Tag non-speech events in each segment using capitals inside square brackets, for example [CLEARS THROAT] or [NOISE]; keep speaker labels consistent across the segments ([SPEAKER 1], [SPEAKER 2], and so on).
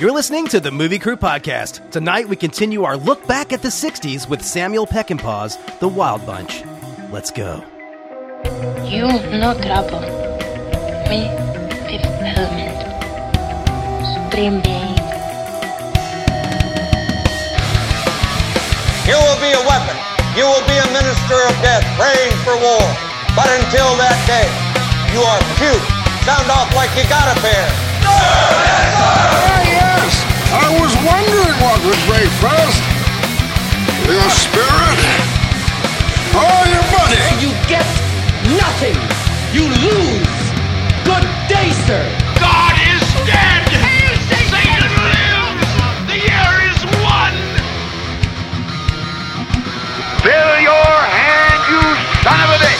[SPEAKER 1] You're listening to the Movie Crew Podcast. Tonight we continue our look back at the 60s with Samuel Peckinpah's The Wild Bunch. Let's go.
[SPEAKER 2] You no trouble. Me, Fifth Element. Supreme Being.
[SPEAKER 3] You will be a weapon. You will be a minister of death, praying for war. But until that day, you are cute. Sound off like you got a pair.
[SPEAKER 4] Yes! I was wondering what would break first. Your spirit or your money?
[SPEAKER 5] You get nothing. You lose. Good day, sir.
[SPEAKER 6] God is dead! Satan lives! The year is one! Fill your hand, you son of a bitch!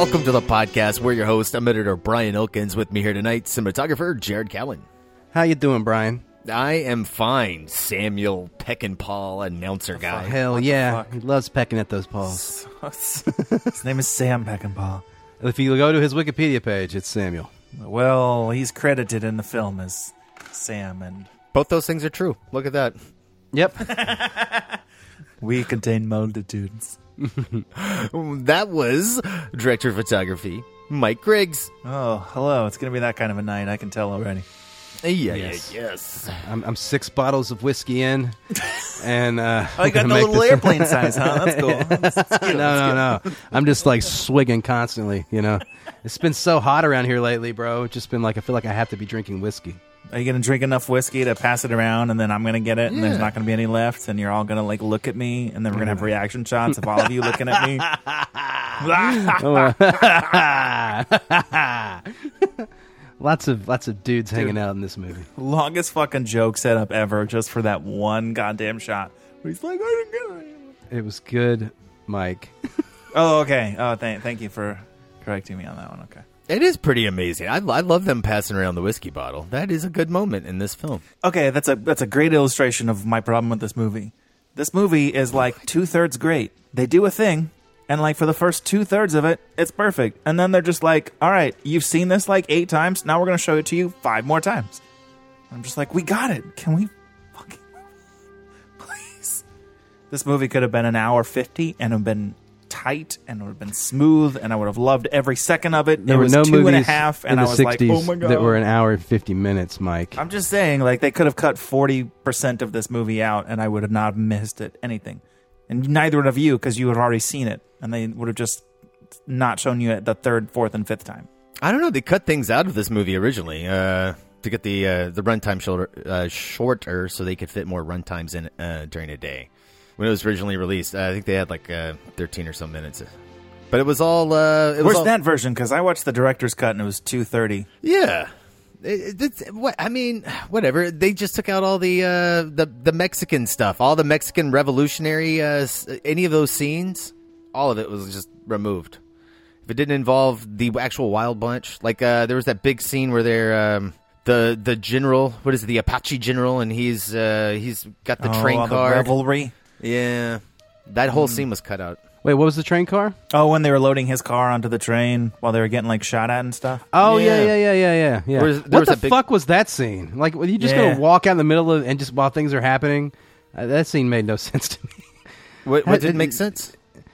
[SPEAKER 7] Welcome to the podcast. We're your host, Editor Brian Elkins. With me here tonight, cinematographer Jared Cowan.
[SPEAKER 1] How you doing, Brian?
[SPEAKER 7] I am fine. Samuel Peckinpah, announcer guy.
[SPEAKER 1] Hell yeah. He loves pecking at those paws. [LAUGHS]
[SPEAKER 8] His name is Sam Peckinpah.
[SPEAKER 1] If you go to his Wikipedia page, it's Samuel.
[SPEAKER 8] Well, he's credited in the film as Sam, and
[SPEAKER 7] Both those things are true. Look at that.
[SPEAKER 1] Yep. [LAUGHS]
[SPEAKER 8] we contain multitudes. [LAUGHS]
[SPEAKER 7] That was director of photography, Mike Griggs.
[SPEAKER 8] Oh, hello. It's going to be that kind of a night. I can tell already.
[SPEAKER 7] Yeah,
[SPEAKER 1] Yes.
[SPEAKER 7] yeah, yes.
[SPEAKER 1] I'm, I'm six bottles of whiskey in, and uh, [LAUGHS]
[SPEAKER 8] Oh, you got the little airplane size, huh? That's cool.
[SPEAKER 1] no, no, no. I'm just like swigging constantly. You know, it's been so hot around here lately, bro. It's just been like I feel like I have to be drinking whiskey.
[SPEAKER 8] Are you going to drink enough whiskey to pass it around, and then I'm going to get it, and there's not going to be any left, and you're all going to like look at me, and then we're going to have reaction shots of all of you looking at me. [LAUGHS] [LAUGHS]
[SPEAKER 1] lots of lots of dudes hanging out in this movie.
[SPEAKER 8] Longest fucking joke setup ever, just for that one goddamn shot. Where he's like, I didn't get it.
[SPEAKER 1] It was good, Mike. [LAUGHS]
[SPEAKER 8] Oh, okay. Oh, thank thank you for correcting me on that one. Okay.
[SPEAKER 7] It is pretty amazing. I, I love them passing around the whiskey bottle. That is a good moment in this film.
[SPEAKER 8] Okay, that's a that's a great illustration of my problem with this movie. This movie is like two thirds great. They do a thing, and like for the first two thirds of it, it's perfect. And then they're just like, "All right, you've seen this like eight times. Now we're gonna show it to you five more times." I'm just like, "We got it. Can we fucking [LAUGHS] please?" This movie could have been an hour fifty and have been tight and it would have been smooth, and I would have loved every second of it.
[SPEAKER 1] There
[SPEAKER 8] it
[SPEAKER 1] were
[SPEAKER 8] was
[SPEAKER 1] no
[SPEAKER 8] two
[SPEAKER 1] movies
[SPEAKER 8] and a half, and I
[SPEAKER 1] the
[SPEAKER 8] was
[SPEAKER 1] 60s
[SPEAKER 8] like, "Oh my god!"
[SPEAKER 1] that were an hour and fifty minutes, Mike.
[SPEAKER 8] I'm just saying, like they could have cut forty percent of this movie out, and I would have not missed it anything. And neither would have you because you had already seen it, and they would have just not shown you it the third, fourth, and fifth time.
[SPEAKER 7] I don't know. They cut things out of this movie originally uh, to get the uh, the runtime shorter, uh, shorter, so they could fit more runtimes in uh, during a day. When it was originally released, I think they had like uh, thirteen or so minutes. But it was all. Uh, it was
[SPEAKER 8] Where's
[SPEAKER 7] all,
[SPEAKER 8] that version? Because I watched the director's cut and it was two thirty.
[SPEAKER 7] Yeah. It, it's, what I mean, whatever. They just took out all the uh, the the Mexican stuff, all the Mexican revolutionary, uh, any of those scenes. All of it was just removed. If it didn't involve the actual Wild Bunch, like uh, there was that big scene where they're um, the the general, what is it, the Apache general, and he's uh, he's got the
[SPEAKER 8] Oh,
[SPEAKER 7] train
[SPEAKER 8] the revelry.
[SPEAKER 7] Yeah, that whole scene was cut out.
[SPEAKER 1] Wait, what was the train car?
[SPEAKER 8] Oh, when they were loading his car onto the train while they were getting like shot at and stuff.
[SPEAKER 1] Oh yeah,
[SPEAKER 7] Yeah.
[SPEAKER 1] yeah, yeah, yeah, yeah. yeah.
[SPEAKER 7] There was- there
[SPEAKER 1] what
[SPEAKER 7] was
[SPEAKER 1] the
[SPEAKER 7] a big-
[SPEAKER 1] fuck was that scene? Like, were you just
[SPEAKER 8] Yeah.
[SPEAKER 1] gonna walk out in the middle of and just while things are happening? Uh, that scene made no [LAUGHS] sense to me.
[SPEAKER 7] What,
[SPEAKER 1] How-
[SPEAKER 7] what didn't make sense?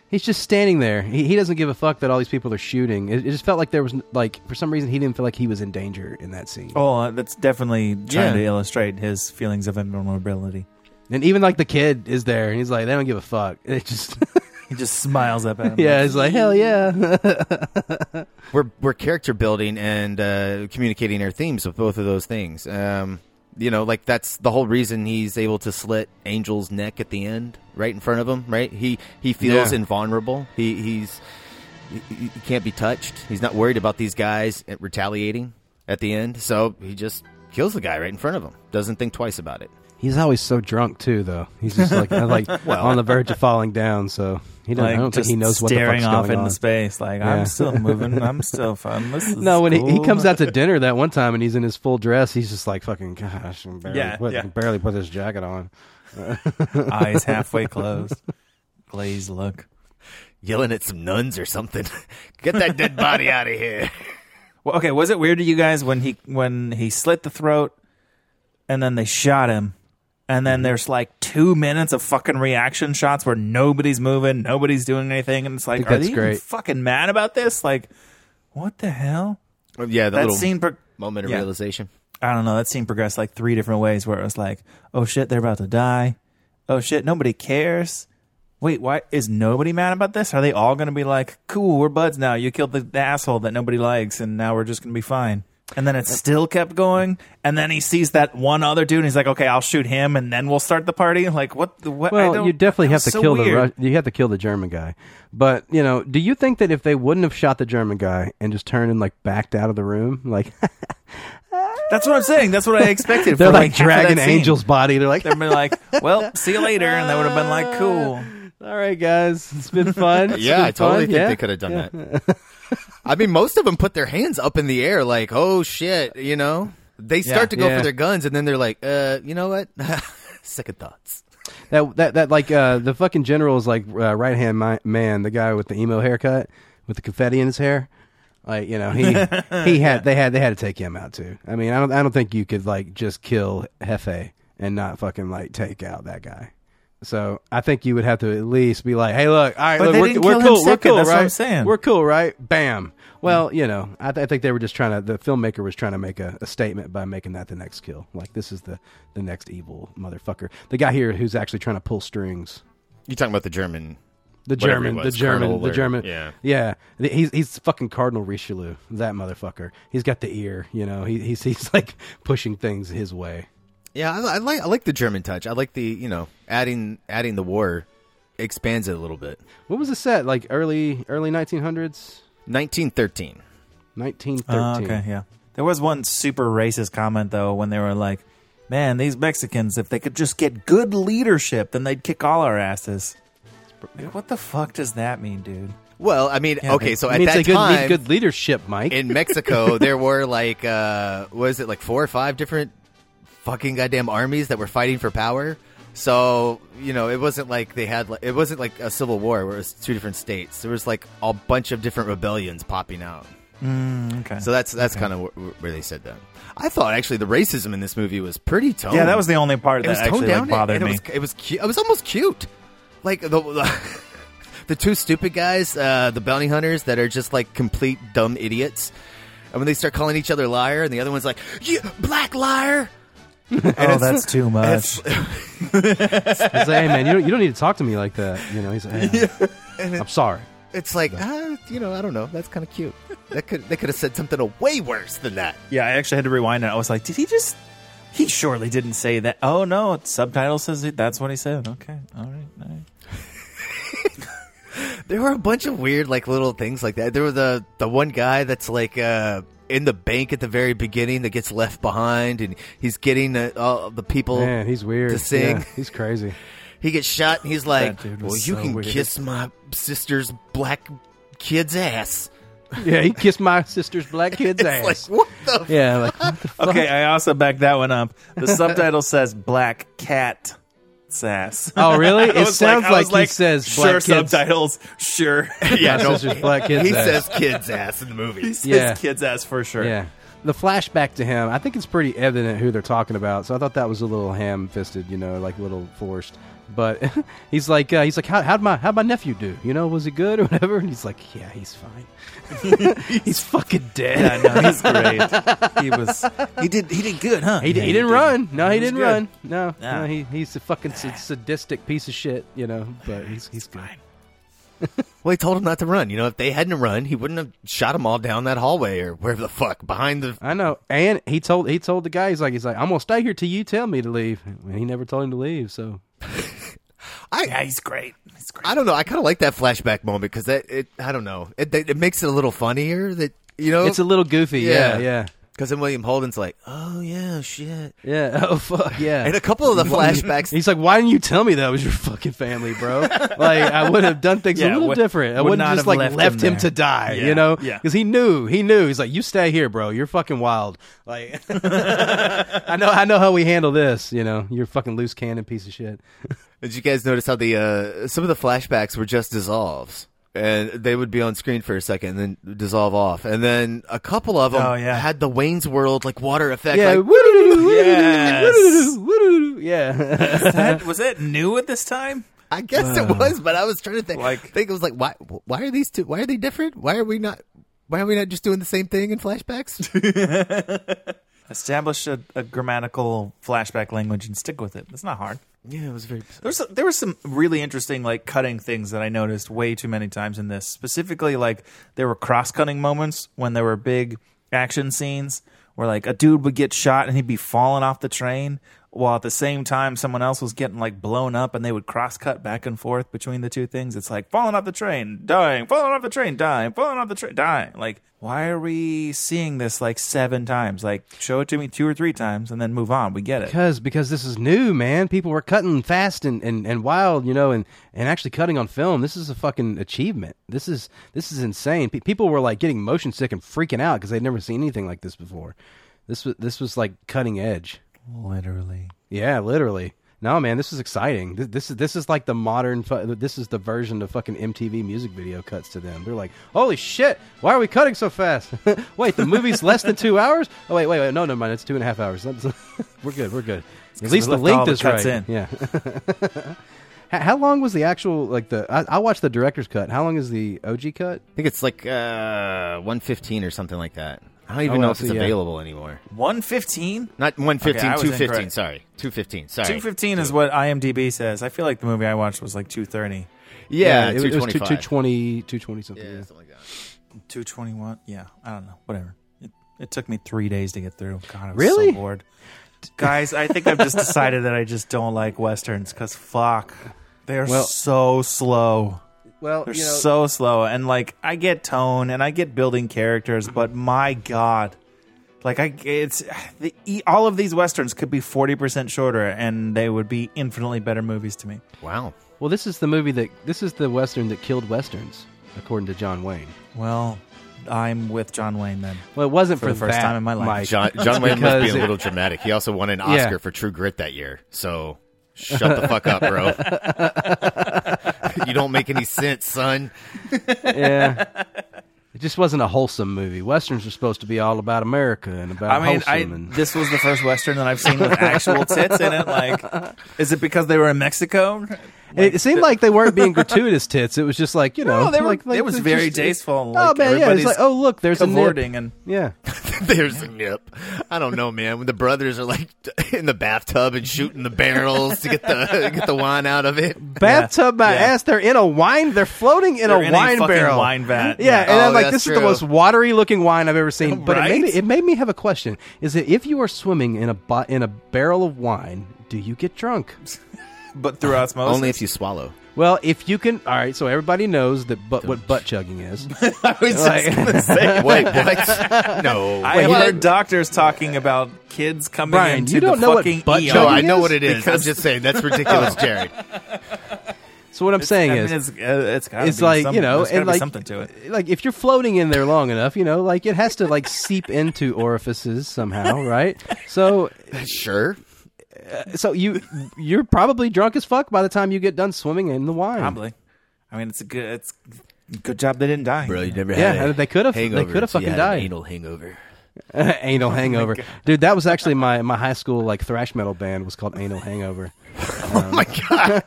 [SPEAKER 1] He's just standing there. He, he doesn't give a fuck that all these people are shooting. It, it just felt like there was like for some reason he didn't feel like he was in danger in that scene.
[SPEAKER 8] Oh, uh, that's definitely trying
[SPEAKER 7] Yeah.
[SPEAKER 8] to illustrate his feelings of invulnerability.
[SPEAKER 1] And even like the kid is there, and he's like, they don't give a fuck. [LAUGHS] It just
[SPEAKER 8] He just smiles up at him.
[SPEAKER 1] Yeah, he's like, hell yeah. [LAUGHS]
[SPEAKER 7] we're we're character building and uh, communicating our themes with both of those things. Um, you know, like that's the whole reason he's able to slit Angel's neck at the end, right in front of him. Right? He he feels
[SPEAKER 1] Yeah.
[SPEAKER 7] invulnerable. He he's he, he can't be touched. He's not worried about these guys retaliating at the end, so he just kills the guy right in front of him. Doesn't think twice about it.
[SPEAKER 1] He's always so drunk too, though. He's just like uh, like [LAUGHS] on the verge of falling down. So he doesn't.
[SPEAKER 8] Like,
[SPEAKER 1] I don't think he knows what the
[SPEAKER 8] staring
[SPEAKER 1] fuck's
[SPEAKER 8] off
[SPEAKER 1] going
[SPEAKER 8] into
[SPEAKER 1] on.
[SPEAKER 8] space. Like
[SPEAKER 1] Yeah. [LAUGHS]
[SPEAKER 8] I'm still moving. I'm still fun. This is
[SPEAKER 1] No, when he, he comes out to dinner that one time and he's in his full dress, he's just like fucking gosh, I can barely
[SPEAKER 8] Yeah,
[SPEAKER 1] put,
[SPEAKER 8] yeah.
[SPEAKER 1] barely put this jacket on. [LAUGHS]
[SPEAKER 8] eyes halfway closed, glazed look.
[SPEAKER 7] Yelling at some nuns or something. Get that dead body out of here.
[SPEAKER 8] Well, okay, was it weird to you guys when he when he slit the throat and then they shot him? And
[SPEAKER 1] Mm-hmm.
[SPEAKER 8] then there's like two minutes of fucking reaction shots where nobody's moving, nobody's doing anything, and it's like, are
[SPEAKER 1] that's
[SPEAKER 8] they even
[SPEAKER 1] great.
[SPEAKER 8] fucking mad about this? Like, what the hell?
[SPEAKER 7] Yeah, the
[SPEAKER 8] that
[SPEAKER 7] little
[SPEAKER 8] scene. Pro-
[SPEAKER 7] moment of
[SPEAKER 8] Yeah.
[SPEAKER 7] realization.
[SPEAKER 8] I don't know. That scene progressed like three different ways where it was like, oh shit, they're about to die. Oh shit, nobody cares. Wait, why is nobody mad about this? Are they all going to be like, cool, we're buds now. You killed the, the asshole that nobody likes, and now we're just going to be fine. And then it still kept going. And then he sees that one other dude, and he's like, okay, I'll shoot him, and then we'll start the party. Like, what? The, what? I
[SPEAKER 1] Well,
[SPEAKER 8] don't-
[SPEAKER 1] you definitely have to
[SPEAKER 8] so
[SPEAKER 1] kill the
[SPEAKER 8] weird.
[SPEAKER 1] Ru- you have to kill the German guy. But you know, do you think that if they wouldn't have shot the German guy and just turned and like backed out of the room, like [LAUGHS]
[SPEAKER 8] That's what I'm saying. That's what I expected.
[SPEAKER 1] they're
[SPEAKER 8] for,
[SPEAKER 1] like,
[SPEAKER 8] half
[SPEAKER 1] dragging. Angel's body, they're like,
[SPEAKER 8] They'd be like, [LAUGHS] well, see you later, and that would have been like, cool.
[SPEAKER 1] all right, guys, it's been fun. [LAUGHS] It's
[SPEAKER 7] Yeah,
[SPEAKER 1] been
[SPEAKER 7] I totally
[SPEAKER 1] fun.
[SPEAKER 7] think
[SPEAKER 1] Yeah?
[SPEAKER 7] they could have done that. I mean, most of them put their hands up in the air, like, "Oh shit," you know. They start
[SPEAKER 8] Yeah.
[SPEAKER 7] to go
[SPEAKER 1] Yeah.
[SPEAKER 7] for their guns, and then they're like, "Uh, you know what? [LAUGHS] Second thoughts."
[SPEAKER 1] That that that like uh, the fucking general is like uh, right hand man, the guy with the emo haircut with the confetti in his hair. Like you know he he [LAUGHS] had they had they had to take him out too. I mean I don't I don't think you could like just kill Hefe and not fucking like take out that guy. So I think you would have to at least be like, hey, look, all right,
[SPEAKER 8] But
[SPEAKER 1] look,
[SPEAKER 8] they
[SPEAKER 1] we're,
[SPEAKER 8] didn't
[SPEAKER 1] we're cool, we're cool,
[SPEAKER 8] that's what
[SPEAKER 1] right?
[SPEAKER 8] I'm saying.
[SPEAKER 1] We're cool, right? Bam. Well, you know, I, th- I think they were just trying to. The filmmaker was trying to make a, a statement by making that the next kill. Like this is the the next evil motherfucker. The guy here who's actually trying to pull strings.
[SPEAKER 7] You talking about the German?
[SPEAKER 1] The German,
[SPEAKER 7] he
[SPEAKER 1] the German,
[SPEAKER 7] Colonel
[SPEAKER 1] the
[SPEAKER 7] or-
[SPEAKER 1] German.
[SPEAKER 7] yeah.
[SPEAKER 1] yeah. He's he's fucking Cardinal Richelieu. That motherfucker. He's got the ear. You know, he, he's he's like pushing things his way.
[SPEAKER 7] Yeah, I, I like I like the German touch. I like the you know adding adding the war expands it a little bit.
[SPEAKER 1] What was the set like? Early early nineteen hundreds,
[SPEAKER 7] 1913.
[SPEAKER 1] nineteen
[SPEAKER 8] Oh,
[SPEAKER 1] thirteen.
[SPEAKER 8] okay, yeah. There was one super racist comment though when they were like, "Man, these Mexicans, if they could just get good leadership, then they'd kick all our asses." Like, what the fuck does that mean, dude?
[SPEAKER 7] Well, I mean,
[SPEAKER 8] Yeah,
[SPEAKER 7] okay, so
[SPEAKER 1] It
[SPEAKER 7] at that
[SPEAKER 1] they good,
[SPEAKER 7] time
[SPEAKER 1] need good leadership, Mike.
[SPEAKER 7] in Mexico, there were like uh was it like four or five different fucking goddamn armies that were fighting for power. So you know, it wasn't like they had like, it wasn't like a civil war where it was two different states. There was like a bunch of different rebellions popping out.
[SPEAKER 8] Okay.
[SPEAKER 7] So that's that's kind of wh- where they said that. I thought actually the racism in this movie was pretty toned.
[SPEAKER 8] yeah, that was the only part
[SPEAKER 7] it
[SPEAKER 8] that
[SPEAKER 7] was toned
[SPEAKER 8] actually
[SPEAKER 7] down
[SPEAKER 8] like, bothered me.
[SPEAKER 7] It was, it was cute. It was almost cute. Like the the, [LAUGHS] the two stupid guys, uh, the bounty hunters that are just like complete dumb idiots. And when they start calling each other liar, and the other one's like, "You black liar." [LAUGHS]
[SPEAKER 8] oh, that's too much.
[SPEAKER 1] He's like, hey man, you don't, you don't need to talk to me like that. You know, he's like, "Hey, [LAUGHS] I'm sorry.
[SPEAKER 7] It's like, ah, you know, I don't know. That's kind of cute. That could they could have said something way worse than that.
[SPEAKER 8] Yeah, I actually had to rewind it. I was like, did he just? He surely didn't say that. Oh no, it's subtitle says it. That's what he said. Okay, all right, all right. [LAUGHS]
[SPEAKER 7] There were a bunch of weird, like little things like that. There was the the one guy that's like uh, in the bank at the very beginning that gets left behind, and he's getting uh, all the people.
[SPEAKER 1] Man, he's weird.
[SPEAKER 7] to sing.
[SPEAKER 1] Yeah, he's crazy. [LAUGHS]
[SPEAKER 7] He gets shot, and he's like, "Well, you
[SPEAKER 8] so
[SPEAKER 7] can
[SPEAKER 8] weird.
[SPEAKER 7] kiss my sister's black kid's ass." [LAUGHS]
[SPEAKER 1] Yeah, he kissed my sister's black [LAUGHS] kid's
[SPEAKER 7] It's
[SPEAKER 1] ass.
[SPEAKER 7] like, what the?
[SPEAKER 1] yeah, like what the fuck?
[SPEAKER 8] Okay, I also backed that one up. The subtitle says "Black Cat Sass."
[SPEAKER 1] Oh, really? [LAUGHS] It sounds
[SPEAKER 8] I
[SPEAKER 1] like
[SPEAKER 8] was
[SPEAKER 1] he says
[SPEAKER 8] "Sure."
[SPEAKER 1] black kids.
[SPEAKER 8] subtitles, sure. [LAUGHS]
[SPEAKER 7] yeah, no,
[SPEAKER 1] black kid's
[SPEAKER 7] he
[SPEAKER 1] ass.
[SPEAKER 7] says "kid's ass" in the movie.
[SPEAKER 8] he says
[SPEAKER 1] Yeah.
[SPEAKER 8] "Kids ass" for sure.
[SPEAKER 1] Yeah. The flashback to him, I think it's pretty evident who they're talking about. So I thought that was a little ham-fisted, you know, like a little forced. But [LAUGHS] he's like, uh, he's like, how, how'd my how'd my nephew do? You know, was he good or whatever? And he's like, yeah, he's fine. [LAUGHS] he's fucking dead.
[SPEAKER 8] Yeah, no, he's great. [LAUGHS] he was. He did. He did good, huh?
[SPEAKER 1] He,
[SPEAKER 8] Yeah,
[SPEAKER 1] he didn't run. No, he,
[SPEAKER 8] was
[SPEAKER 1] didn't
[SPEAKER 8] good.
[SPEAKER 1] run. No, no he, he's a fucking sa- sadistic piece of shit, you know. But he's he's good.
[SPEAKER 7] Well, he told him not to run. You know, if they hadn't run, he wouldn't have shot them all down that hallway or wherever the fuck behind the.
[SPEAKER 1] I know, and he told he told the guy he's like he's like I'm gonna stay here till you tell me to leave. And he never told him to leave. So
[SPEAKER 7] I,
[SPEAKER 8] Yeah, he's great. He's great.
[SPEAKER 7] I don't know. I kind of like that flashback moment because that it. I don't know. It it makes it a little funnier that you know
[SPEAKER 1] it's a little goofy. Yeah, yeah,
[SPEAKER 7] Because then William Holden's like, oh yeah, shit.
[SPEAKER 1] yeah. [LAUGHS] Oh fuck yeah.
[SPEAKER 7] And a couple of the [LAUGHS] flashbacks.
[SPEAKER 1] He's like, why didn't you tell me that was your fucking family, bro? [LAUGHS] like, I would have done things
[SPEAKER 8] Yeah,
[SPEAKER 1] a little
[SPEAKER 8] would-
[SPEAKER 1] different. I
[SPEAKER 8] would
[SPEAKER 1] wouldn't
[SPEAKER 8] not
[SPEAKER 1] just
[SPEAKER 8] have
[SPEAKER 1] like
[SPEAKER 8] left
[SPEAKER 1] left,
[SPEAKER 8] him
[SPEAKER 1] him,
[SPEAKER 8] there.
[SPEAKER 1] to die,
[SPEAKER 8] Yeah,
[SPEAKER 1] you know?
[SPEAKER 8] yeah.
[SPEAKER 1] Because he knew, he knew. He's like, you stay here, bro. You're fucking wild. Like, I know, I know how we handle this. You know, you're a fucking loose cannon piece of shit.
[SPEAKER 7] Did you guys notice how the uh, some of the flashbacks were just dissolves? And they would be on screen for a second and then dissolve off. And then a couple of them
[SPEAKER 8] Oh, yeah.
[SPEAKER 7] had the Wayne's World like water effect.
[SPEAKER 1] Yeah,
[SPEAKER 7] like,
[SPEAKER 8] Yes.
[SPEAKER 1] woo-doo-doo, woo-doo-doo. yeah.
[SPEAKER 8] That, was it new at this time?
[SPEAKER 7] I guess it was, but I was trying to think.
[SPEAKER 8] Like-
[SPEAKER 7] think it was like, why? Why are these two? Why are they different? Why are we not? Why are we not just doing the same thing in flashbacks? [LAUGHS]
[SPEAKER 8] Establish a, a grammatical flashback language and stick with it. It's not hard.
[SPEAKER 7] Yeah, it was very.
[SPEAKER 8] There's there were some really interesting like cutting things that I noticed way too many times in this. Specifically, like there were cross cutting moments when there were big action scenes where like a dude would get shot and he'd be falling off the train, while at the same time someone else was getting like blown up, and they would cross cut back and forth between the two things. It's like falling off the train, dying, falling off the train, dying, falling off the train, dying. Like why are we seeing this like seven times? Like show it to me two or three times and then move on. We get it.
[SPEAKER 1] Because because this is new, man. People were cutting fast and, and, and wild, you know, and, and actually cutting on film. This is a fucking achievement. This is this is insane. Pe- people were like getting motion sick and freaking out because they'd never seen anything like this before. This was this was like cutting edge.
[SPEAKER 8] Literally.
[SPEAKER 1] Yeah, literally. No, man, this is exciting. This, this is this is like the modern. Fu- this is the version of fucking MTV music video cuts to them. They're like, "Holy shit! Why are we cutting so fast? [LAUGHS] wait, the movie's less than two hours? Oh wait, wait, wait. No, never mind. It's two and a half hours. [LAUGHS] We're good. We're good. At least the length is right.
[SPEAKER 8] in.
[SPEAKER 1] Yeah. [LAUGHS] how, how long was the actual like the? I, I watched the director's cut. How long is the OG cut?
[SPEAKER 7] I think it's like uh, one fifteen or something like that. I don't even
[SPEAKER 1] Oh,
[SPEAKER 7] know if it's
[SPEAKER 1] yeah.
[SPEAKER 7] available anymore.
[SPEAKER 8] One fifteen.
[SPEAKER 7] Not one
[SPEAKER 8] Okay,
[SPEAKER 7] fifteen,
[SPEAKER 8] I was
[SPEAKER 7] two fifteen.
[SPEAKER 8] incorrect.
[SPEAKER 7] Sorry, two fifteen. Sorry,
[SPEAKER 8] Two fifteen is what IMDb says. I feel like the movie I watched was like two thirty.
[SPEAKER 7] Yeah,
[SPEAKER 1] it, it was
[SPEAKER 7] twenty
[SPEAKER 1] two, 220, 220 something.
[SPEAKER 7] Yeah,
[SPEAKER 1] yeah.
[SPEAKER 7] something like that.
[SPEAKER 8] Two twenty one. Yeah, I don't know. Whatever. It, it took me three days to get through. God, I was
[SPEAKER 1] Really?
[SPEAKER 8] so bored. Guys, I think I've just decided that I just don't like westerns because fuck, they're
[SPEAKER 1] Well-
[SPEAKER 8] so slow.
[SPEAKER 1] Well,
[SPEAKER 8] They're
[SPEAKER 1] you know,
[SPEAKER 8] so slow, and like I get tone and I get building characters, but my god, like I it's the, e- all of these westerns could be forty percent shorter, and they would be infinitely better movies to me.
[SPEAKER 7] Wow.
[SPEAKER 1] well, this is the movie that this is the western that killed westerns, according to John Wayne.
[SPEAKER 8] Well, I'm with John Wayne then.
[SPEAKER 1] Well, it wasn't
[SPEAKER 8] For
[SPEAKER 1] for,
[SPEAKER 8] the first
[SPEAKER 1] that,
[SPEAKER 8] time in my life.
[SPEAKER 1] Mike.
[SPEAKER 7] John, John [LAUGHS] Wayne must be a little dramatic. He also won an
[SPEAKER 1] Yeah.
[SPEAKER 7] Oscar for True Grit that year. So shut the fuck up, bro. [LAUGHS] you don't make any sense, son.
[SPEAKER 1] yeah. It just wasn't a wholesome movie. Westerns are supposed to be all about America and about
[SPEAKER 8] I mean, I
[SPEAKER 1] wholesome. and,
[SPEAKER 8] this was the first western that I've seen with actual tits in it. Like, is it because they were in Mexico?
[SPEAKER 1] It, it seemed like they weren't being [LAUGHS] gratuitous tits. It was just like you know,
[SPEAKER 8] No, they were-
[SPEAKER 1] like, like
[SPEAKER 8] it was very
[SPEAKER 1] just-
[SPEAKER 8] tasteful,
[SPEAKER 1] oh man, yeah, it's like oh look, there's a nip.
[SPEAKER 8] and [LAUGHS]
[SPEAKER 1] Yeah, [LAUGHS]
[SPEAKER 7] There's a nip. I don't know, man. When the brothers are like in the bathtub and shooting the barrels to get the get the wine out of it.
[SPEAKER 1] bathtub my
[SPEAKER 8] Yeah.
[SPEAKER 1] ass. They're in a wine. They're floating in
[SPEAKER 8] They're
[SPEAKER 1] a
[SPEAKER 8] in
[SPEAKER 1] wine
[SPEAKER 8] fucking
[SPEAKER 1] barrel.
[SPEAKER 8] wine vat.
[SPEAKER 1] Yeah, and
[SPEAKER 7] Oh,
[SPEAKER 1] I'm like,
[SPEAKER 7] that's
[SPEAKER 1] this is the most watery looking wine I've ever seen. But it made me it made me have a question: Is that if you are swimming in a bo- in a barrel of wine, do you get drunk?
[SPEAKER 8] But through osmosis.
[SPEAKER 7] Only if you swallow.
[SPEAKER 1] Well, if you can, all right. So everybody knows that, but what butt chugging is. [LAUGHS]
[SPEAKER 8] I was just
[SPEAKER 1] Like-
[SPEAKER 8] gonna say. [LAUGHS]
[SPEAKER 7] Wait, what? No.
[SPEAKER 8] I
[SPEAKER 1] Wait,
[SPEAKER 8] have heard doctors talking about kids coming
[SPEAKER 1] Brian,
[SPEAKER 8] into
[SPEAKER 1] you don't
[SPEAKER 8] the
[SPEAKER 1] know what
[SPEAKER 8] fucking
[SPEAKER 1] butt
[SPEAKER 8] ER.
[SPEAKER 7] No, I know what it is.
[SPEAKER 8] Because-
[SPEAKER 7] I'm just saying that's ridiculous, [LAUGHS] Jared.
[SPEAKER 1] So what I'm saying
[SPEAKER 8] I mean,
[SPEAKER 1] is,
[SPEAKER 8] it's, uh, it's, gotta
[SPEAKER 1] it's
[SPEAKER 8] be
[SPEAKER 1] like
[SPEAKER 8] some-
[SPEAKER 1] you know,
[SPEAKER 8] there's gotta
[SPEAKER 1] and
[SPEAKER 8] be
[SPEAKER 1] like
[SPEAKER 8] something to it.
[SPEAKER 1] Like if you're floating in there long enough, you know, like it has to like seep into orifices somehow, right? So,
[SPEAKER 7] Sure.
[SPEAKER 1] Uh, so you you're probably drunk as fuck by the time you get done swimming in the wine.
[SPEAKER 8] Probably. I mean, it's a good. It's good job they didn't die.
[SPEAKER 7] Bro, you never
[SPEAKER 1] Yeah,
[SPEAKER 7] had a
[SPEAKER 1] they could've- they could've
[SPEAKER 7] until
[SPEAKER 1] fucking
[SPEAKER 7] had an
[SPEAKER 1] died.
[SPEAKER 7] anal hangover. [LAUGHS]
[SPEAKER 1] Anal oh Hangover, dude. That was actually my my high school like thrash metal band was called Anal Hangover. [LAUGHS]
[SPEAKER 7] Oh my um, god.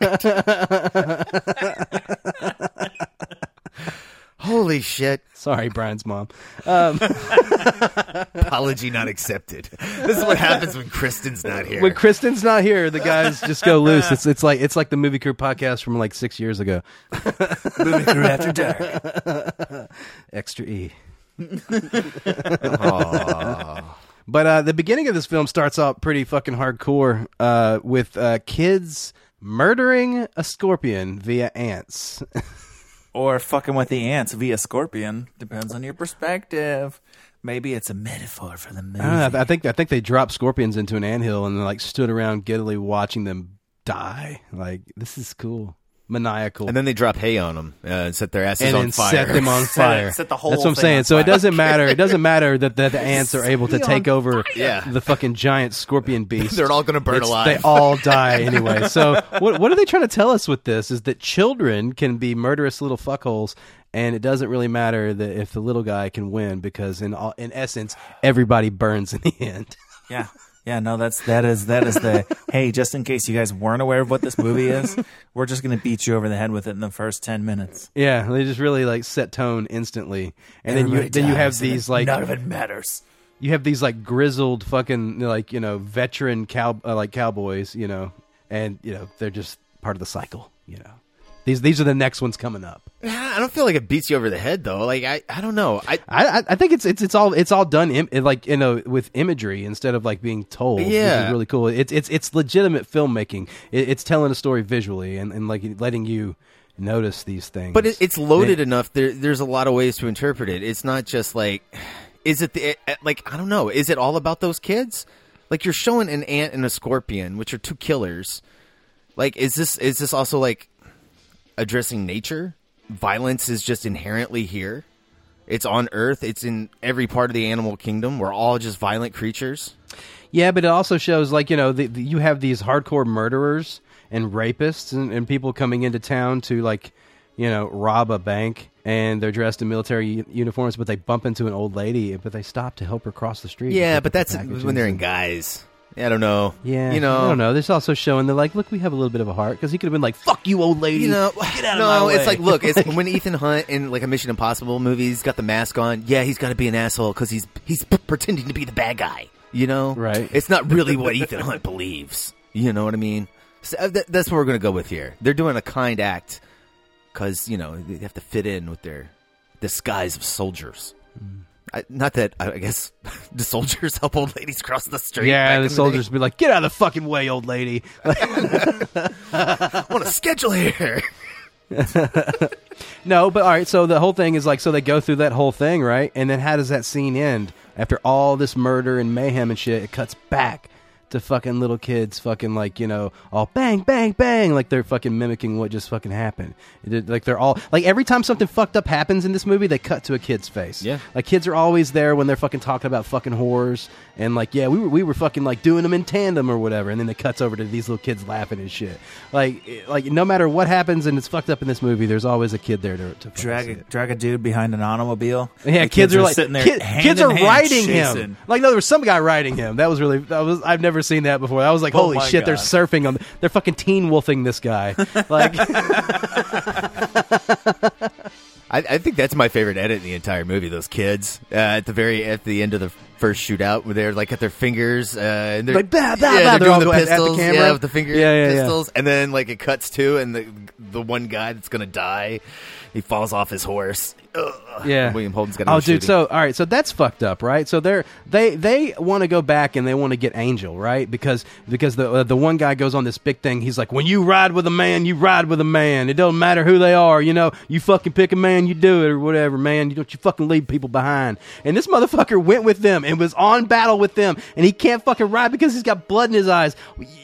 [SPEAKER 7] [LAUGHS] Holy Holy shit!
[SPEAKER 1] Sorry, Brian's mom. [LAUGHS] Um,
[SPEAKER 7] Apology not accepted. This is what happens when Kristen's not here.
[SPEAKER 1] when Kristen's not here, the guys just go loose. It's it's like it's like the movie crew podcast from like six years ago.
[SPEAKER 8] Movie crew after dark. [LAUGHS]
[SPEAKER 1] Extra E. But uh, the beginning of this film starts out pretty fucking hardcore uh, with uh, kids murdering a scorpion via ants. [LAUGHS]
[SPEAKER 8] or fucking with the ants via scorpion. Depends on your perspective. Maybe it's a metaphor for the movie.
[SPEAKER 1] I, don't know, I think I think they dropped scorpions into an anthill and like stood around giddily watching them die. Like this is cool, maniacal.
[SPEAKER 7] and then they drop hay on them uh, and set their asses
[SPEAKER 1] and
[SPEAKER 7] on
[SPEAKER 1] then
[SPEAKER 7] fire.
[SPEAKER 1] set them on fire.
[SPEAKER 8] set the whole
[SPEAKER 1] That's what I'm saying. So it doesn't matter. It doesn't matter that, that the [LAUGHS] ants are able to take over
[SPEAKER 7] Yeah.
[SPEAKER 1] the fucking giant scorpion [LAUGHS] beast.
[SPEAKER 7] They're all gonna burn
[SPEAKER 1] It's-
[SPEAKER 7] alive.
[SPEAKER 1] They all die [LAUGHS] anyway. So what what are they trying to tell us with this? Is that children can be murderous little fuckholes, and it doesn't really matter that if the little guy can win because in all, in essence everybody burns in the end.
[SPEAKER 8] Yeah. Yeah, no, that's that is that is the [LAUGHS] hey, just in case you guys weren't aware of what this movie is, [LAUGHS] we're just gonna beat you over the head with it in the first ten minutes.
[SPEAKER 1] Yeah, they just really like set tone instantly, and then you then you have these like
[SPEAKER 8] none of it matters.
[SPEAKER 1] you have these like grizzled fucking like you know veteran cow uh, like cowboys you know and you know they're just part of the cycle you know these these are the next ones coming up
[SPEAKER 7] I don't feel like it beats you over the head though. Like I, I don't know. I
[SPEAKER 1] I I- think it's it's it's all it's all done Im- like you know with imagery instead of like being told.
[SPEAKER 7] Yeah.
[SPEAKER 1] really cool. It's it's it's legitimate filmmaking. It, it's telling a story visually and, and like letting you notice these things.
[SPEAKER 7] But it, it's loaded enough. There, there's a lot of ways to interpret it. It's not just like, is it the eh, like I don't know. Is it all about those kids? Like you're showing an ant and a scorpion, which are two killers. Like is this is this also like addressing nature? Violence is just inherently here. It's on Earth. It's in every part of the animal kingdom. We're all just violent creatures.
[SPEAKER 1] Yeah, but it also shows like you know the, the, you have these hardcore murderers and rapists and, and people coming into town to like you know rob a bank and they're dressed in military uniforms, but they bump into an old lady, but they stop to help her cross the street.
[SPEAKER 7] Yeah, but that's when they're in guys. I don't know.
[SPEAKER 1] Yeah,
[SPEAKER 7] you know,
[SPEAKER 1] I don't know. This also showing they're like, look, we have a little bit of a heart because he could have been like, "Fuck you, old lady."
[SPEAKER 7] You know,
[SPEAKER 1] get out of
[SPEAKER 7] no,
[SPEAKER 1] my
[SPEAKER 7] it's
[SPEAKER 1] way.
[SPEAKER 7] like, look, it's [LAUGHS] when Ethan Hunt in like a Mission Impossible movie, he's got the mask on. Yeah, he's got to be an asshole because he's he's p- pretending to be the bad guy. You know,
[SPEAKER 1] Right.
[SPEAKER 7] It's not really what Ethan Hunt believes. You know what I mean? So, uh, th- that's what we're gonna go with here. They're doing a kind act because you know they have to fit in with their disguise of soldiers.
[SPEAKER 1] Hmm.
[SPEAKER 7] I, not that I guess [LAUGHS] the soldiers help old ladies cross the street.
[SPEAKER 1] yeah, the soldiers be like, "Get out of the fucking way, old lady."
[SPEAKER 7] I want to schedule here. [LAUGHS]
[SPEAKER 1] No, but all right. So the whole thing is like, so they go through that whole thing, right? And then how does that scene end? After all this murder and mayhem and shit, it cuts back to fucking little kids, fucking like you know, all bang, bang, bang, like they're fucking mimicking what just fucking happened. Did- like they're all like every time something fucked up happens in this movie, they cut to a kid's face.
[SPEAKER 7] Yeah.
[SPEAKER 1] like kids are always there when they're fucking talking about fucking horrors and like, yeah, we were we were fucking like doing them in tandem or whatever, and then it cuts over to these little kids laughing and shit. Like, like no matter what happens and it's fucked up in this movie, there's always a kid there to, to
[SPEAKER 8] Drag a, drag a dude behind an automobile.
[SPEAKER 1] Yeah,
[SPEAKER 8] The
[SPEAKER 1] kids, are, like
[SPEAKER 8] sitting there.
[SPEAKER 1] kid-
[SPEAKER 8] hand
[SPEAKER 1] kids
[SPEAKER 8] in
[SPEAKER 1] are
[SPEAKER 8] hand
[SPEAKER 1] riding
[SPEAKER 8] chasing.
[SPEAKER 1] him. Like no, there was some guy riding him. That was really that was I've never seen that before. I was like
[SPEAKER 8] Oh
[SPEAKER 1] holy
[SPEAKER 8] my
[SPEAKER 1] shit, they're surfing on. They're fucking teen wolfing this guy. [LAUGHS] Like
[SPEAKER 7] I, I think that's my favorite edit in the entire movie. Those kids uh, at the very at the end of the first shootout, where they're like at their fingers, uh, and they're
[SPEAKER 1] Like, bah, bah,
[SPEAKER 7] yeah,
[SPEAKER 1] bah,
[SPEAKER 7] they're
[SPEAKER 1] they're
[SPEAKER 7] doing the
[SPEAKER 1] the
[SPEAKER 7] pistols,
[SPEAKER 1] camera.
[SPEAKER 7] yeah, with the finger
[SPEAKER 1] Yeah, yeah, yeah.
[SPEAKER 7] pistols, and then like it cuts to, and the the one guy that's gonna die, he falls off his horse. Ugh.
[SPEAKER 1] yeah,
[SPEAKER 7] William Holden's got.
[SPEAKER 1] Oh, dude. So all right, so that's fucked up, right? So they're they they want to go back and they want to get Angel, right? Because because the uh, the one guy goes on this big thing. He's like, when you ride with a man, you ride with a man. It doesn't matter who they are. You know, you fucking pick a man, you do it or whatever, man. You don't you fucking leave people behind. And this motherfucker went with them and was on battle with them, and he can't fucking ride because he's got blood in his eyes.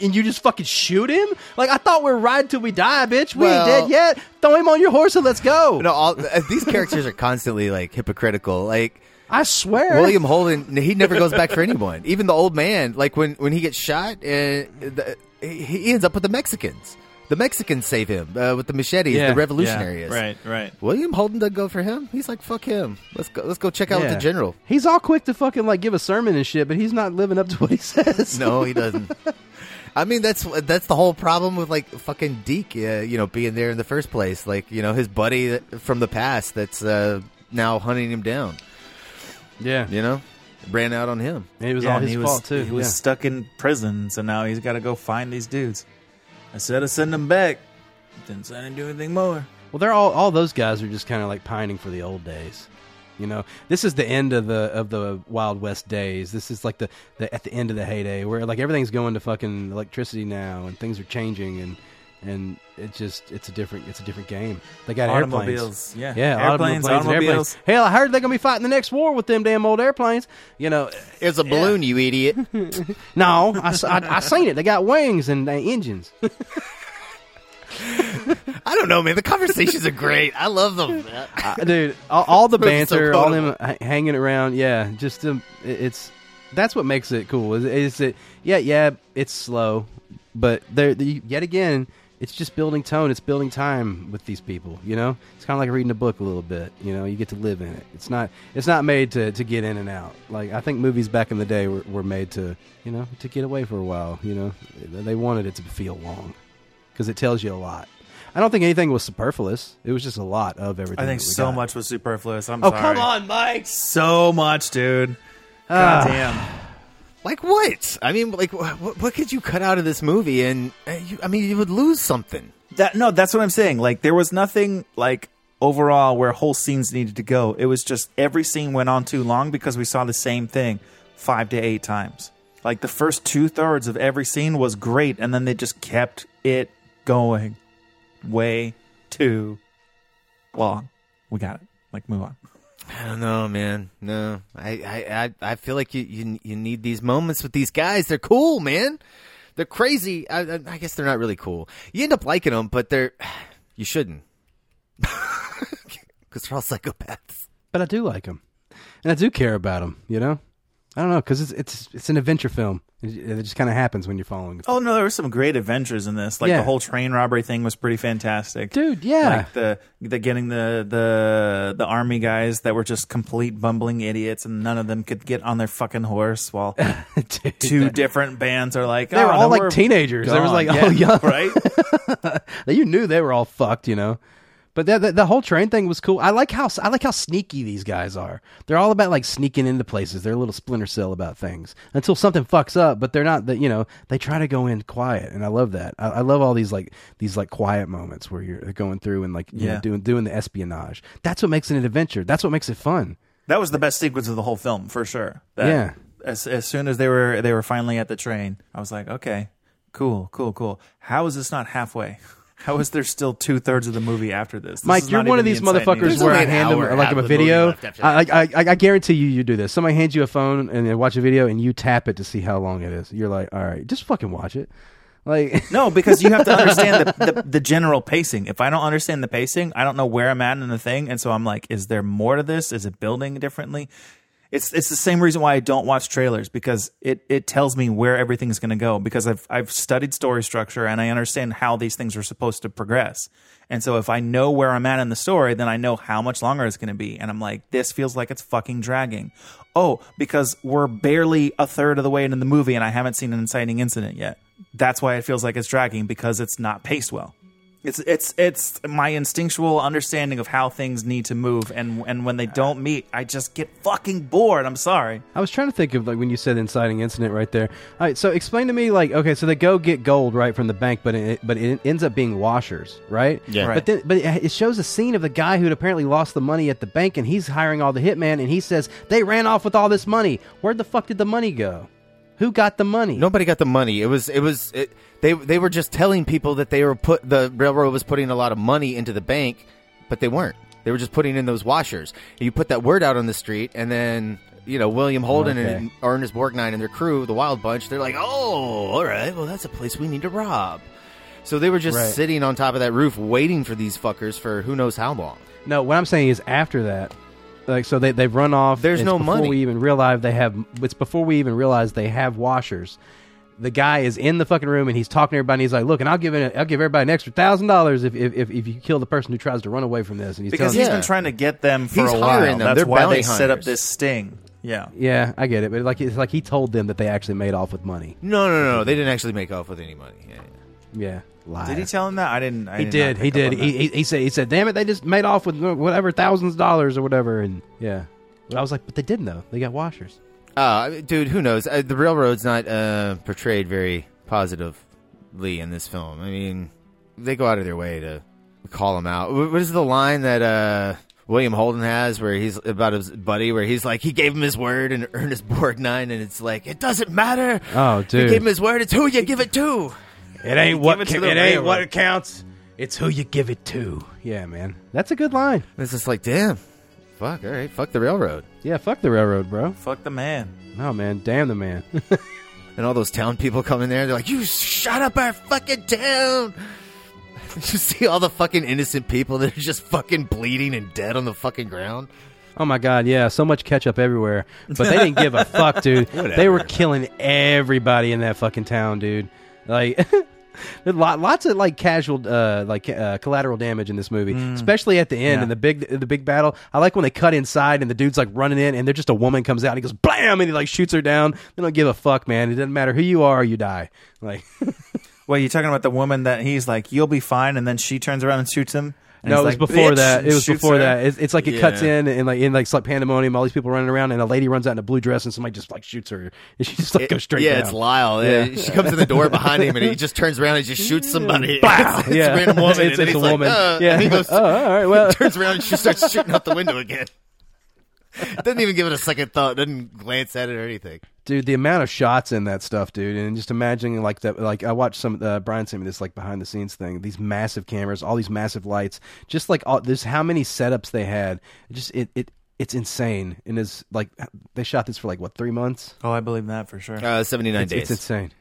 [SPEAKER 1] And you just fucking shoot him? Like I thought we're riding till we die, bitch. We
[SPEAKER 7] Well-
[SPEAKER 1] ain't dead yet. Throw him on your horse and let's go.
[SPEAKER 7] no, all, uh, these characters are constantly like hypocritical. Like
[SPEAKER 1] I swear,
[SPEAKER 7] William Holden, he never goes back for anyone. Even the old man, like when when he gets shot, uh, the, he he ends up with the Mexicans. The Mexicans save him uh, with the machetes.
[SPEAKER 1] Yeah,
[SPEAKER 7] the revolutionaries.
[SPEAKER 8] Right, right.
[SPEAKER 7] William Holden doesn't go for him. He's like, fuck him. Let's go. Let's go check out
[SPEAKER 1] Yeah.
[SPEAKER 7] the general.
[SPEAKER 1] He's all quick to fucking like give a sermon and shit, but he's not living up to what he [LAUGHS] says.
[SPEAKER 7] No, he doesn't. I mean, that's that's the whole problem with like fucking Deke, uh, you know, being there in the first place. Like, you know, his buddy from the past that's uh, now hunting him down.
[SPEAKER 1] Yeah,
[SPEAKER 7] You know, ran out on him.
[SPEAKER 1] It was
[SPEAKER 8] Yeah,
[SPEAKER 1] all his
[SPEAKER 8] he
[SPEAKER 1] fault
[SPEAKER 8] was,
[SPEAKER 1] too.
[SPEAKER 8] He was
[SPEAKER 1] yeah.
[SPEAKER 8] stuck in prison, so now he's got to go find these dudes. Instead of sending them back, didn't send him do anything more.
[SPEAKER 1] Well, they're all all those guys are just kind of like pining for the old days. You know, this is the end of the of the Wild West days. This is like the, the at the end of the heyday where like everything's going to fucking electricity now and things are changing and and it just it's a different it's a different game. They got
[SPEAKER 8] Automobiles,
[SPEAKER 1] airplanes.
[SPEAKER 8] yeah.
[SPEAKER 1] yeah,
[SPEAKER 8] Airplanes,
[SPEAKER 1] automobiles,
[SPEAKER 8] automobiles.
[SPEAKER 1] airplanes. Hell, I heard they're gonna be fighting the next war with them damn old airplanes. You know,
[SPEAKER 7] It's a balloon, you idiot. [LAUGHS]
[SPEAKER 1] no, I I seen it. They got wings and uh, engines. [LAUGHS] [LAUGHS]
[SPEAKER 7] I don't know, man. The conversations are great. I love them.
[SPEAKER 1] Uh, dude, all, all the [LAUGHS]
[SPEAKER 7] It's so
[SPEAKER 1] banter, all them h- hanging around, yeah, just um, it- it's that's what makes it cool. Is, is it? Yeah, yeah, it's slow, but there, the, yet again, it's just building tone. It's building time with these people. You know, it's kind of like reading a book a little bit. You know, you get to live in it. It's not. It's not made to, to get in and out. Like I think movies back in the day were, were made to you know to get away for a while. You know, they wanted it to feel long because it tells you a lot. I don't think anything was superfluous. It was just a lot of everything.
[SPEAKER 8] I think
[SPEAKER 1] that we
[SPEAKER 8] so
[SPEAKER 1] got.
[SPEAKER 8] much was superfluous. I'm
[SPEAKER 1] Oh
[SPEAKER 8] sorry.
[SPEAKER 1] come on, Mike!
[SPEAKER 8] So much, dude.
[SPEAKER 1] Ah.
[SPEAKER 8] God damn.
[SPEAKER 7] Like what? I mean, like what, what could you cut out of this movie? And uh, you, I mean, you would lose something.
[SPEAKER 8] That no, that's what I'm saying. Like there was nothing like overall where whole scenes needed to go. It was just every scene went on too long because we saw the same thing five to eight times. Like the first two thirds of every scene was great, and then they just kept it going way too long. We got it. Like move on.
[SPEAKER 7] I don't know, man. No, I, I, I, I feel like you, you, you need these moments with these guys. They're cool, man. They're crazy. I, I- I guess they're not really cool. You end up liking them, but they're, [SIGHS] you shouldn't, [LAUGHS] because they're all psychopaths.
[SPEAKER 1] But I do like them, and I do care about them. You know, I don't know because it's it's it's an adventure film. It, it just kind of happens when you're following.
[SPEAKER 8] Oh no, there were some great adventures in this. Like
[SPEAKER 1] Yeah.
[SPEAKER 8] the whole train robbery thing was pretty fantastic,
[SPEAKER 1] Dude, yeah.
[SPEAKER 8] Like the the getting the the the army guys that were just complete bumbling idiots, and none of them could get on their fucking horse. While [LAUGHS] two different bands are like
[SPEAKER 1] They were
[SPEAKER 8] "Oh,
[SPEAKER 1] all
[SPEAKER 8] no,
[SPEAKER 1] like teenagers. They was
[SPEAKER 8] gone."
[SPEAKER 1] like
[SPEAKER 8] Yeah,
[SPEAKER 1] all young,
[SPEAKER 8] right? [LAUGHS]
[SPEAKER 1] you knew they were all fucked, you know. But that, that the whole train thing was cool. I like how I like how sneaky these guys are. They're all about like sneaking into places. They're a little splinter cell about things until something fucks up. But they're not. That you know they try to go in quiet, and I love that. I, I love all these like these like quiet moments where you're going through and like you know, doing doing the espionage. That's what makes it an adventure. That's what makes it fun.
[SPEAKER 8] That was the best sequence of the whole film for sure. That-
[SPEAKER 1] Yeah.
[SPEAKER 8] As as soon as they were they were finally at the train, I was like, okay, cool, cool, cool. How is this not halfway? [LAUGHS] How is there still two thirds of the movie after this? This
[SPEAKER 1] Mike, you're one of these
[SPEAKER 8] the
[SPEAKER 1] motherfuckers where I
[SPEAKER 7] only an
[SPEAKER 1] hand them
[SPEAKER 7] hour
[SPEAKER 1] like a
[SPEAKER 7] of the movie
[SPEAKER 1] video. I, I, I, I guarantee you, you do this. Somebody hands you a phone and they watch a video, and you tap it to see how long it is. You're like, all right, just fucking watch it. Like, [LAUGHS]
[SPEAKER 8] No, because you have to understand the, the, the general pacing. If I don't understand the pacing, I don't know where I'm at in the thing, and so I'm like, is there more to this? Is it building differently? It's it's the same reason why I don't watch trailers because it, it tells me where everything's going to go because I've I've studied story structure and I understand how these things are supposed to progress. And so if I know where I'm at in the story, then I know how much longer it's going to be. And I'm like, this feels like it's fucking dragging. Oh, because we're barely a third of the way into the movie and I haven't seen an inciting incident yet. That's why it feels like it's dragging because it's not paced well. It's it's it's my instinctual understanding of how things need to move, and and when they don't meet, I just get fucking bored. I'm sorry.
[SPEAKER 1] I was trying to think of like when you said inciting incident right there. All right, so explain to me like okay, so they go get gold right from the bank, but it, but it ends up being washers, right?
[SPEAKER 7] Yeah.
[SPEAKER 8] Right.
[SPEAKER 1] But then but it shows a scene of the guy who'd apparently lost the money at the bank, and he's hiring all the hitman, and he says they ran off with all this money. Where the fuck did the money go? Who got the money?
[SPEAKER 7] Nobody got the money. It was it was it, they they were just telling people that they were put the railroad was putting a lot of money into the bank, but they weren't. They were just putting in those washers. You put that word out on the street, and then you know William Holden
[SPEAKER 1] Okay.
[SPEAKER 7] and Ernest Borgnine and their crew, the Wild Bunch, they're like, oh, all right, well that's a place we need to rob. So they were just
[SPEAKER 1] Right.
[SPEAKER 7] sitting on top of that roof waiting for these fuckers for who knows how long.
[SPEAKER 1] No, what I'm saying is after that, like so they they've run off.
[SPEAKER 7] There's
[SPEAKER 1] It's
[SPEAKER 7] no
[SPEAKER 1] before
[SPEAKER 7] money.
[SPEAKER 1] We even realize they have. It's before we even realize they have washers. The guy is in the fucking room and he's talking to everybody. And he's like, "Look, and I'll give it. I'll give everybody an extra thousand dollars if, if if if you kill the person who tries to run away from this." And he's
[SPEAKER 8] Because
[SPEAKER 1] telling
[SPEAKER 8] he's
[SPEAKER 7] Yeah.
[SPEAKER 8] been trying to get them for
[SPEAKER 7] He's
[SPEAKER 8] a while.
[SPEAKER 7] hiring them.
[SPEAKER 8] That's
[SPEAKER 7] They're
[SPEAKER 8] why
[SPEAKER 7] bounty
[SPEAKER 8] they set up
[SPEAKER 7] hunters.
[SPEAKER 8] this sting. Yeah.
[SPEAKER 1] Yeah, I get it, but like it's like he told them that they actually made off with money.
[SPEAKER 7] No, no, no, no. They didn't actually make off with any money. Yeah, yeah.
[SPEAKER 1] Yeah, liar.
[SPEAKER 8] Did he tell him that? I didn't. I
[SPEAKER 1] He
[SPEAKER 8] did.
[SPEAKER 1] He did. He, he, he said. He said, "Damn it, they just made off with whatever thousands of dollars or whatever." And yeah, but I was like, "But they didn't though. They got washers."
[SPEAKER 7] Uh, dude, who knows? Uh, the railroad's not uh, portrayed very positively in this film. I mean, they go out of their way to call him out. What is the line that uh, William Holden has where he's about his buddy, where he's like, he gave him his word and [LAUGHS] Ernest Borgnine, and it's like, it doesn't matter.
[SPEAKER 1] Oh, dude.
[SPEAKER 7] He gave him his word. It's who you give it to.
[SPEAKER 1] It ain't what
[SPEAKER 8] it
[SPEAKER 1] ca- it ain't
[SPEAKER 8] railroad.
[SPEAKER 1] what counts. It's who you give it to. Yeah, man, that's a good line.
[SPEAKER 7] It's just like, damn. Fuck, all right. Fuck the railroad.
[SPEAKER 1] Yeah, fuck the railroad, bro.
[SPEAKER 8] Fuck the man.
[SPEAKER 1] No, man, damn the man. [LAUGHS]
[SPEAKER 7] And all those town people come in there, they're like, "You shut up our fucking town!" [LAUGHS] you see all the fucking innocent people that are just fucking bleeding and dead on the fucking ground.
[SPEAKER 1] oh my god, yeah, so much ketchup everywhere, but they didn't give a [LAUGHS] fuck, dude. They were killing everybody in that fucking town, dude. Like. [LAUGHS] lots of like casual, uh, like uh, collateral damage in this movie, especially at the end
[SPEAKER 8] Yeah.
[SPEAKER 1] in the big, the big battle. I like when they cut inside and the dude's like running in, and they're just a woman comes out, and he goes blam, and he like shoots her down. They don't give a fuck, man. It doesn't matter who you are, you die. Like, [LAUGHS]
[SPEAKER 8] Well, you're talking about the woman that he's like, "You'll be fine," and then she turns around and shoots him. And
[SPEAKER 1] No, it was
[SPEAKER 8] like,
[SPEAKER 1] before that. It was before
[SPEAKER 8] her.
[SPEAKER 1] that. It's, it's like it cuts in and like in like, it's like pandemonium. All these people running around, and a lady runs out in a blue dress, and somebody just like shoots her, and [LAUGHS] she just like goes straight
[SPEAKER 7] yeah,
[SPEAKER 1] down.
[SPEAKER 7] it's Lyle.
[SPEAKER 1] Yeah.
[SPEAKER 7] Yeah. She comes in the door behind him, and he [LAUGHS] just turns around and just shoots somebody. [LAUGHS]
[SPEAKER 1] Wow.
[SPEAKER 7] It's, it's
[SPEAKER 1] yeah,
[SPEAKER 7] a random woman.
[SPEAKER 1] It's, it's a
[SPEAKER 7] like,
[SPEAKER 1] woman.
[SPEAKER 7] "Uh,"
[SPEAKER 1] yeah.
[SPEAKER 7] he goes,
[SPEAKER 1] oh, all right. Well,
[SPEAKER 7] turns around and she starts shooting out the window again. Doesn't even give it a second thought. Doesn't glance at it or anything.
[SPEAKER 1] Dude, the amount of shots in that stuff, dude, and just imagining like that. Like I watched some. Uh, Brian sent me this like behind the scenes thing. These massive cameras, all these massive lights, just like all, there's how many setups they had. Just it it. It's insane, and is like they shot this for like what three months?
[SPEAKER 8] Oh, I believe that for sure.
[SPEAKER 7] Uh, Seventy nine
[SPEAKER 1] It's,
[SPEAKER 7] days.
[SPEAKER 1] it's insane.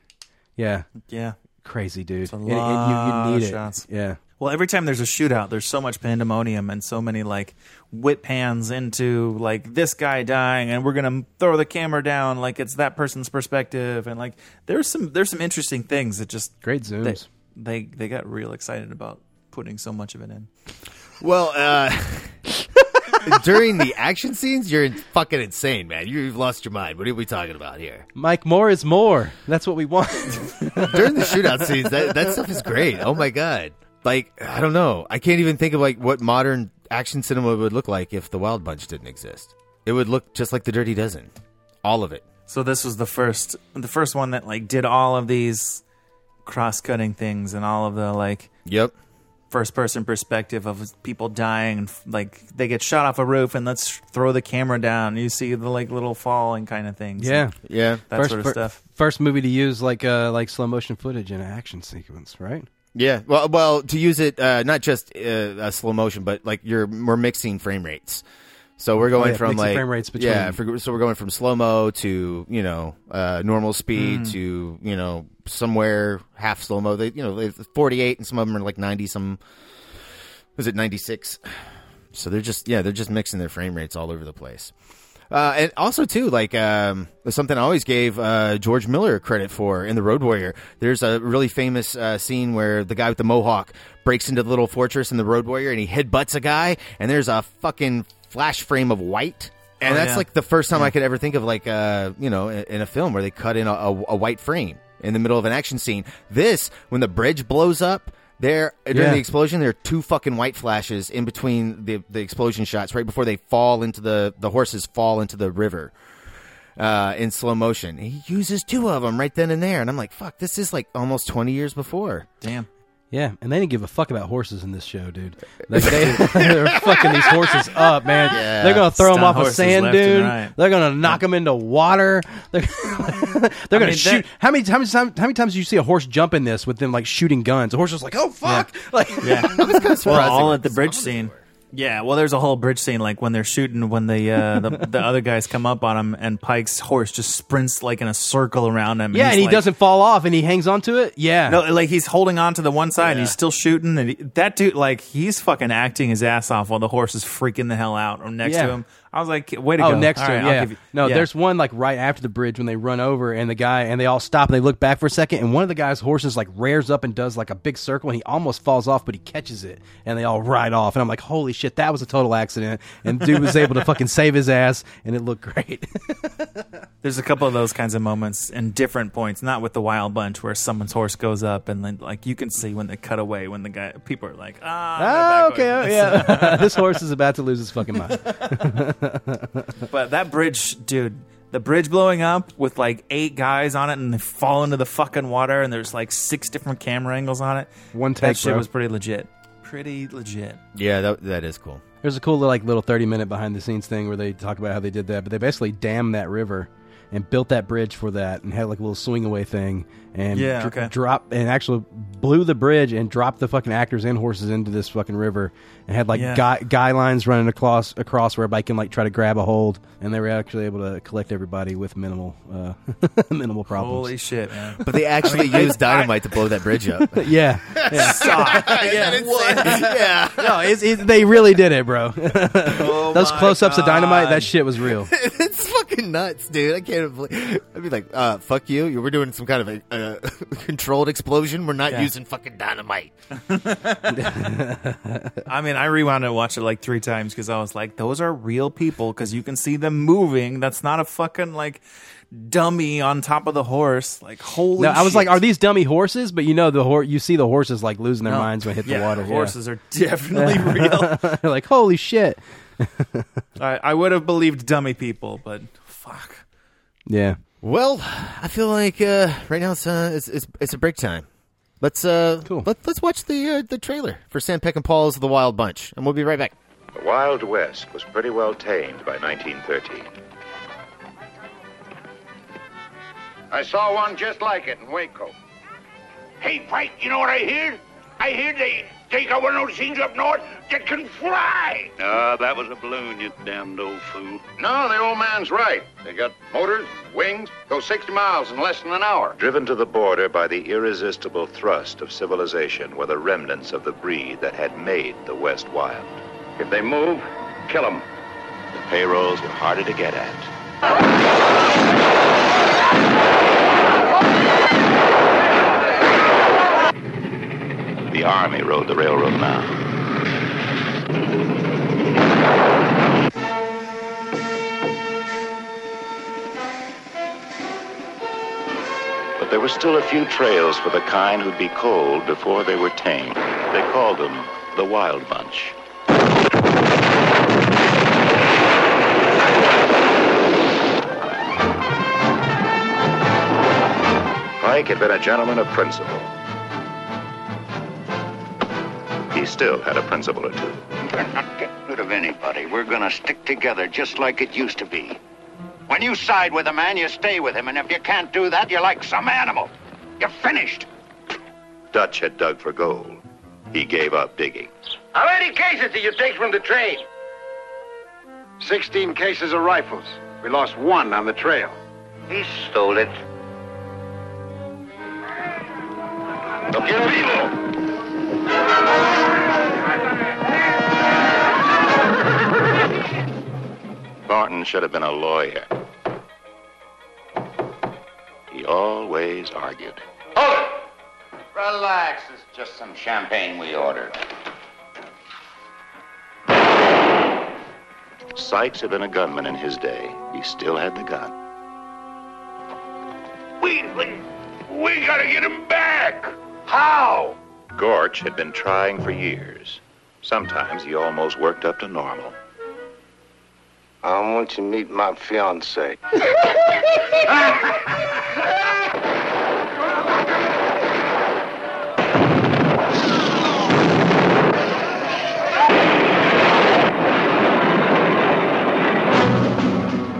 [SPEAKER 1] Yeah,
[SPEAKER 8] yeah.
[SPEAKER 1] crazy, dude.
[SPEAKER 8] a
[SPEAKER 1] And- and you-
[SPEAKER 8] lot
[SPEAKER 1] you, need
[SPEAKER 8] of
[SPEAKER 1] it.
[SPEAKER 8] shots.
[SPEAKER 1] Yeah.
[SPEAKER 8] Well, every time there's a shootout, there's so much pandemonium and so many like whip pans into like this guy dying, and we're gonna throw the camera down like it's that person's perspective, and like there's some there's some interesting things that just
[SPEAKER 1] Great
[SPEAKER 8] they,
[SPEAKER 1] zooms.
[SPEAKER 8] they they got real excited about putting so much of it in.
[SPEAKER 7] Well, uh, [LAUGHS] during the action scenes, you're fucking insane, man. You've lost your mind. What are we talking about here?
[SPEAKER 1] Mike, more is more. That's what we want.
[SPEAKER 7] During the shootout scenes, that, that stuff is great. Oh my god! Like I don't know. I can't even think of like what modern action cinema would look like if the Wild Bunch didn't exist. It would look just like the Dirty Dozen. All of it.
[SPEAKER 8] So this was the first the first one that like did all of these cross cutting things and all of the like
[SPEAKER 7] Yep.
[SPEAKER 8] first person perspective of people dying and like they get shot off a roof and let's throw the camera down. You see the like little falling kind of things.
[SPEAKER 1] yeah.
[SPEAKER 7] Yeah.
[SPEAKER 8] That
[SPEAKER 1] first,
[SPEAKER 8] sort of
[SPEAKER 1] fir-
[SPEAKER 8] stuff.
[SPEAKER 1] First movie to use like uh like slow motion footage in an action sequence, right?
[SPEAKER 7] Yeah. Well, well, to use it uh, not just uh, uh, slow motion, but like you're we're mixing frame rates. So we're going
[SPEAKER 1] Oh, yeah,
[SPEAKER 7] from like
[SPEAKER 1] frame rates between-
[SPEAKER 7] yeah. For, so we're going from slow mo to you know uh, normal speed
[SPEAKER 1] Mm.
[SPEAKER 7] to you know somewhere half slow mo. They you know 48 and some of them are like 90. Some was it 96? So they're just yeah they're just mixing their frame rates all over the place. Uh, and also too, like um, something I always gave uh, George Miller credit for in the Road Warrior. There's a really famous uh, scene where the guy with the mohawk breaks into the little fortress in the Road Warrior and he headbutts a guy, and there's a fucking flash frame of white. And
[SPEAKER 8] Oh,
[SPEAKER 7] that's
[SPEAKER 8] yeah.
[SPEAKER 7] like the first time I could ever think of like uh, you know in, in a film where they cut in a, a, a white frame in the middle of an action scene. This when the bridge blows up. There during
[SPEAKER 1] Yeah.
[SPEAKER 7] the explosion, there are two fucking white flashes in between the the explosion shots, right before they fall into the the horses fall into the river uh, in slow motion. He uses two of them right then and there, and I'm like, "Fuck, this is like almost 20 years before."
[SPEAKER 8] Damn.
[SPEAKER 1] Yeah, and they didn't give a fuck about horses in this show, dude. Like they, [LAUGHS] they're fucking these horses up, man.
[SPEAKER 7] Yeah.
[SPEAKER 1] they're gonna throw them off a sand dune.
[SPEAKER 8] right.
[SPEAKER 1] They're gonna knock them into water. [LAUGHS] They're, they're gonna
[SPEAKER 8] mean,
[SPEAKER 1] shoot.
[SPEAKER 8] that-
[SPEAKER 1] How many times? How many times do you see a horse jump in this with them like shooting guns? The horse is like, oh fuck! Like,
[SPEAKER 8] Yeah.
[SPEAKER 7] Surprising
[SPEAKER 8] well, all
[SPEAKER 7] what
[SPEAKER 8] at the bridge
[SPEAKER 7] song
[SPEAKER 8] scene. Yeah, well, there's a whole bridge scene like when they're shooting when the uh, the, [LAUGHS] the other guys come up on him and Pike's horse just sprints like in a circle around him.
[SPEAKER 1] yeah,
[SPEAKER 8] he's
[SPEAKER 1] and he
[SPEAKER 8] like-
[SPEAKER 1] doesn't fall off, and he hangs onto it. Yeah,
[SPEAKER 8] No, like he's holding on to the one side and he's still shooting. And he, that dude, like, he's fucking acting his ass off while the horse is freaking the hell out or next
[SPEAKER 1] Yeah.
[SPEAKER 8] to him. I was like, way to
[SPEAKER 1] Oh,
[SPEAKER 8] go.
[SPEAKER 1] next to
[SPEAKER 8] right,
[SPEAKER 1] him, yeah.
[SPEAKER 8] you-
[SPEAKER 1] no,
[SPEAKER 8] yeah.
[SPEAKER 1] there's one like right after the bridge when they run over and the guy and they all stop and they look back for a second and one of the guy's horses like rears up and does like a big circle and he almost falls off but he catches it and they all ride off and I'm like, holy shit! shit, that was a total accident, and dude was able to [LAUGHS] fucking save his ass, and it looked great. [LAUGHS]
[SPEAKER 8] There's a couple of those kinds of moments in different points, not with the wild bunch where someone's horse goes up and then like you can see when they cut away when the guy people are like ah
[SPEAKER 1] Ah, okay,
[SPEAKER 8] with this.
[SPEAKER 1] yeah. [LAUGHS] this horse is about to lose his fucking mind.
[SPEAKER 8] But that bridge, dude, the bridge blowing up with like eight guys on it and they fall into the fucking water and there's like six different camera angles on it.
[SPEAKER 1] One take,
[SPEAKER 8] That
[SPEAKER 1] take,
[SPEAKER 8] shit
[SPEAKER 1] bro.
[SPEAKER 8] was pretty legit. Pretty legit.
[SPEAKER 7] Yeah, that that is cool.
[SPEAKER 1] There's a cool little, like little 30 minute behind the scenes thing where they talk about how they did that, but they basically dammed that river and built that bridge for that and had like a little swing away thing and
[SPEAKER 8] Yeah,
[SPEAKER 1] dr-
[SPEAKER 8] okay.
[SPEAKER 1] drop and actually blew the bridge and dropped the fucking actors and horses into this fucking river and had like
[SPEAKER 8] Yeah.
[SPEAKER 1] guy, guy lines running across across where everybody can like try to grab a hold and they were actually able to collect everybody with minimal uh, [LAUGHS] minimal problems.
[SPEAKER 8] Holy shit, man.
[SPEAKER 7] But they actually [LAUGHS] used dynamite to blow that bridge up. [LAUGHS]
[SPEAKER 1] yeah, yeah.
[SPEAKER 8] Stop.
[SPEAKER 7] yeah, yeah.
[SPEAKER 1] no, it's, it, they really did it, bro.
[SPEAKER 8] Oh
[SPEAKER 1] Those close ups of dynamite, that shit was real.
[SPEAKER 7] It's fucking nuts, dude. I can't believe. I'd be like, uh, "Fuck you! You were doing some kind of a uh, [LAUGHS] controlled explosion. We're not
[SPEAKER 8] Yeah.
[SPEAKER 7] using fucking dynamite." [LAUGHS]
[SPEAKER 8] I mean, I rewound and watched it like three times because I was like, those are real people because you can see them moving. That's not a fucking like dummy on top of the horse. Like, holy
[SPEAKER 1] No, I was
[SPEAKER 8] shit.
[SPEAKER 1] like, are these dummy horses? But you know, the horse. you see the horses like losing their
[SPEAKER 8] No.
[SPEAKER 1] minds when they hit
[SPEAKER 8] Yeah,
[SPEAKER 1] the water.
[SPEAKER 8] Horses are definitely [LAUGHS] real.
[SPEAKER 1] like, holy shit.
[SPEAKER 8] I, I would have believed dummy people, but fuck.
[SPEAKER 1] Yeah.
[SPEAKER 7] Well, I feel like uh, right now it's, uh, it's it's it's a break time. Let's uh,
[SPEAKER 1] Cool.
[SPEAKER 7] Let, let's watch the uh, the trailer for Sam Peckinpah's The Wild Bunch, and we'll be right back.
[SPEAKER 9] The Wild West was pretty well tamed by 1913.
[SPEAKER 6] I saw one just like it in Waco. Hey, Frank, you know what I hear? I hear they take out one of those things up north that can fly.
[SPEAKER 10] Ah, that was a balloon, you damned old fool.
[SPEAKER 6] No, the old man's right. They got motors, wings, go 60 miles in less than an hour.
[SPEAKER 9] Driven to the border by the irresistible thrust of civilization were the remnants of the breed that had made the West wild.
[SPEAKER 6] If they move, kill them.
[SPEAKER 9] The payrolls were harder to get at. [LAUGHS] The Army rode the railroad now. But there were still a few trails for the kind who'd be cold before they were tamed. They called them the Wild Bunch. Pike had been a gentleman of principle. He still had a principle or two.
[SPEAKER 10] We're not getting rid of anybody. We're gonna stick together just like it used to be. When you side with a man, you stay with him, and if you can't do that, you're like some animal. You're finished.
[SPEAKER 9] Dutch had dug for gold. He gave up digging.
[SPEAKER 6] How many cases did you take from the train?
[SPEAKER 11] 16 cases of rifles. We lost one on the trail.
[SPEAKER 10] He stole it.
[SPEAKER 6] Lo quiero vivo.
[SPEAKER 9] Thornton should have been a lawyer. He always argued.
[SPEAKER 10] Hold it! Relax. It's just some champagne we ordered.
[SPEAKER 9] Sykes had been a gunman in his day. He still had the gun.
[SPEAKER 6] We, we, we gotta get him back. How?
[SPEAKER 9] Gorch had been trying for years. Sometimes he almost worked up to normal.
[SPEAKER 11] I want you to meet my fiance.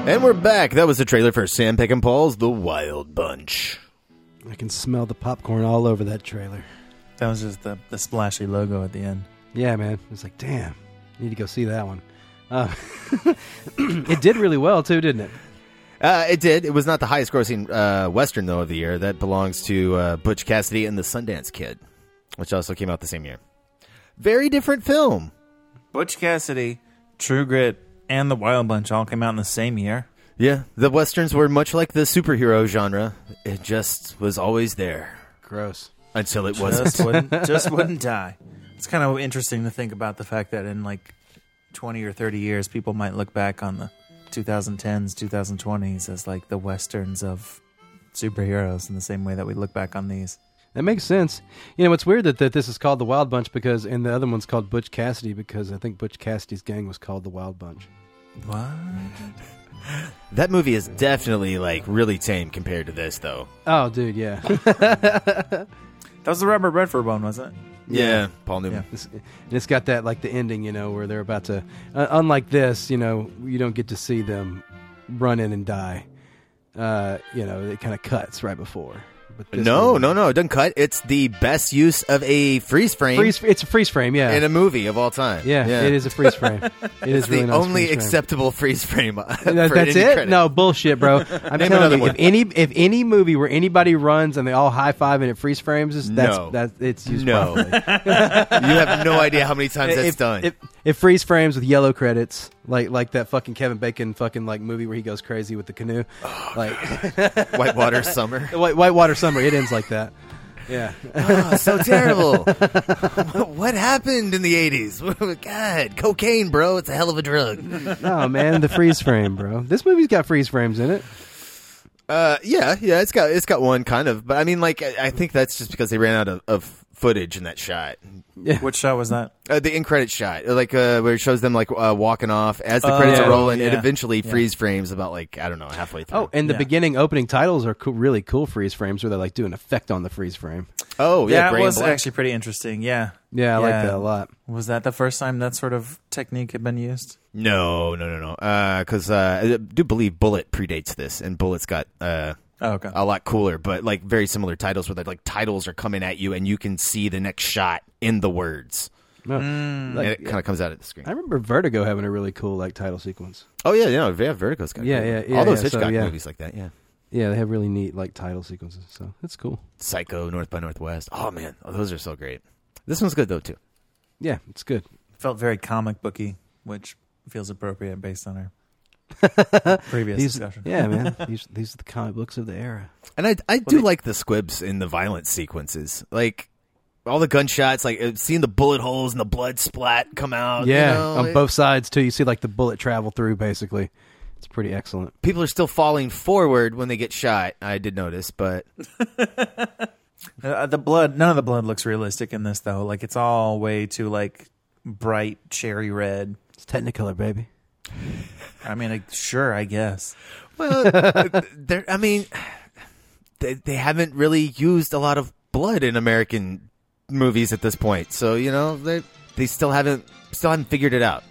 [SPEAKER 7] And we're back. That was the trailer for Sam Peckinpah's The Wild Bunch.
[SPEAKER 1] I can smell the popcorn all over that trailer.
[SPEAKER 8] That was just the, the splashy logo at the end.
[SPEAKER 1] Yeah, man. It's like, damn, need to go see that one. Uh, [LAUGHS] it did really well too, didn't it?
[SPEAKER 7] Uh, it did. It was not the highest grossing uh, Western, though, of the year. That belongs to uh, Butch Cassidy and the Sundance Kid, which also came out the same year. Very different film.
[SPEAKER 8] Butch Cassidy, True Grit, and The Wild Bunch all came out in the same year.
[SPEAKER 7] Yeah, the Westerns were much like the superhero genre. It just was always there.
[SPEAKER 1] Gross.
[SPEAKER 7] Until it
[SPEAKER 8] Just
[SPEAKER 7] wasn't.
[SPEAKER 8] wouldn't, just [LAUGHS] wouldn't die. It's kind of interesting to think about the fact that in like 20 or 30 years, people might look back on the 2010s, 2020s as like the westerns of superheroes in the same way that we look back on these.
[SPEAKER 1] That makes sense. You know, it's weird that, that this is called the Wild Bunch because, and the other one's called Butch Cassidy because I think Butch Cassidy's gang was called the Wild Bunch.
[SPEAKER 8] What? [LAUGHS]
[SPEAKER 7] That movie is definitely like really tame compared to this, though.
[SPEAKER 1] Oh, dude, yeah. [LAUGHS]
[SPEAKER 8] That was the Robert Redford one, wasn't it?
[SPEAKER 7] Yeah, Paul Newman.
[SPEAKER 1] It's, and it's got that like the ending, you know, where they're about to. Uh, unlike this, you know, you don't get to see them run in and die. Uh, you know, it kind of cuts right before.
[SPEAKER 7] No,
[SPEAKER 1] movie-
[SPEAKER 7] no, no, it doesn't cut. It's the best use of a freeze frame
[SPEAKER 1] Freeze, it's a freeze frame, yeah.
[SPEAKER 7] in a movie of all time.
[SPEAKER 1] Yeah, it is a freeze frame. [LAUGHS] It is really
[SPEAKER 7] the
[SPEAKER 1] nice
[SPEAKER 7] only
[SPEAKER 1] freeze
[SPEAKER 7] acceptable freeze frame.
[SPEAKER 1] Uh,
[SPEAKER 7] that-
[SPEAKER 1] that's it.
[SPEAKER 7] credit.
[SPEAKER 1] No bullshit, bro. [LAUGHS] I'm
[SPEAKER 7] Name
[SPEAKER 1] telling you,
[SPEAKER 7] one.
[SPEAKER 1] if any if any movie where anybody runs and they all high five and it freeze frames, is that's
[SPEAKER 7] No.
[SPEAKER 1] that's it's used
[SPEAKER 7] No. [LAUGHS] you have no idea how many times that's done.
[SPEAKER 1] If, if freeze frames with yellow credits, like like that fucking Kevin Bacon fucking like movie where he goes crazy with the canoe, like [LAUGHS]
[SPEAKER 7] Whitewater Summer. [LAUGHS]
[SPEAKER 1] White, Whitewater Summer. It ends like that. Yeah.
[SPEAKER 7] oh, so [LAUGHS] terrible. what happened in the 80s? God, cocaine, bro. It's a hell of a drug.
[SPEAKER 1] oh man, the freeze frame, bro. This movie's got freeze frames in it.
[SPEAKER 7] Uh, yeah, yeah, it's got it's got one kind of, but I mean, like, I, I think that's just because they ran out of, of footage in that shot.
[SPEAKER 1] Yeah.
[SPEAKER 8] Which shot was that?
[SPEAKER 7] Uh, the in credit shot, like uh, where it shows them like uh, walking off as the
[SPEAKER 8] Oh,
[SPEAKER 7] credits
[SPEAKER 8] yeah.
[SPEAKER 7] are rolling. It eventually
[SPEAKER 8] Yeah.
[SPEAKER 7] freeze frames about like I don't know halfway through.
[SPEAKER 1] Oh, and the
[SPEAKER 8] Yeah.
[SPEAKER 1] beginning opening titles are cool, really cool freeze frames where they like do an effect on the freeze frame.
[SPEAKER 7] oh yeah,
[SPEAKER 8] that
[SPEAKER 7] gray
[SPEAKER 8] was actually pretty interesting. Yeah.
[SPEAKER 1] Yeah, I like that a lot.
[SPEAKER 8] Was that the first time that sort of technique had been used?
[SPEAKER 7] No, no, no, no. Because uh, I do believe Bullitt predates this, and Bullitt's got uh,
[SPEAKER 8] Oh, okay.
[SPEAKER 7] a lot cooler, but like very similar titles where the, like titles are coming at you, and you can see the next shot in the words.
[SPEAKER 1] No, mm. mm.
[SPEAKER 7] and
[SPEAKER 1] like,
[SPEAKER 7] it kind of comes out at the screen.
[SPEAKER 1] I remember Vertigo having a really cool like title sequence.
[SPEAKER 7] Oh yeah, yeah, yeah. Vertigo's got
[SPEAKER 1] Yeah,
[SPEAKER 7] great
[SPEAKER 1] yeah, yeah,
[SPEAKER 7] All those
[SPEAKER 1] yeah, so,
[SPEAKER 7] Hitchcock
[SPEAKER 1] yeah.
[SPEAKER 7] movies like that. Yeah,
[SPEAKER 1] Yeah, they have really neat like title sequences, so it's cool.
[SPEAKER 7] Psycho, North by Northwest. Oh man, oh, those are so great. This one's good though too.
[SPEAKER 1] Yeah, it's good.
[SPEAKER 8] Felt very comic booky, which feels appropriate based on our [LAUGHS] previous
[SPEAKER 1] These,
[SPEAKER 8] discussion.
[SPEAKER 1] yeah, man, [LAUGHS] these these are the comic books of the era.
[SPEAKER 7] And I I do like the squibs in the violent sequences, like all the gunshots, like uh, seeing the bullet holes and the blood splat come out.
[SPEAKER 1] yeah,
[SPEAKER 7] you know,
[SPEAKER 1] on
[SPEAKER 7] it-
[SPEAKER 1] both sides too. You see like the bullet travel through. Basically, it's pretty excellent.
[SPEAKER 7] people are still falling forward when they get shot. I did notice, but [LAUGHS]
[SPEAKER 8] Uh, the blood, none of the blood looks realistic in this though. Like it's all way too like bright cherry red.
[SPEAKER 1] It's Technicolor, baby.
[SPEAKER 8] I mean, like, sure, I guess.
[SPEAKER 7] well, [LAUGHS] they're, I mean, they they haven't really used a lot of blood in American movies at this point, so you know they they still haven't still haven't figured it out.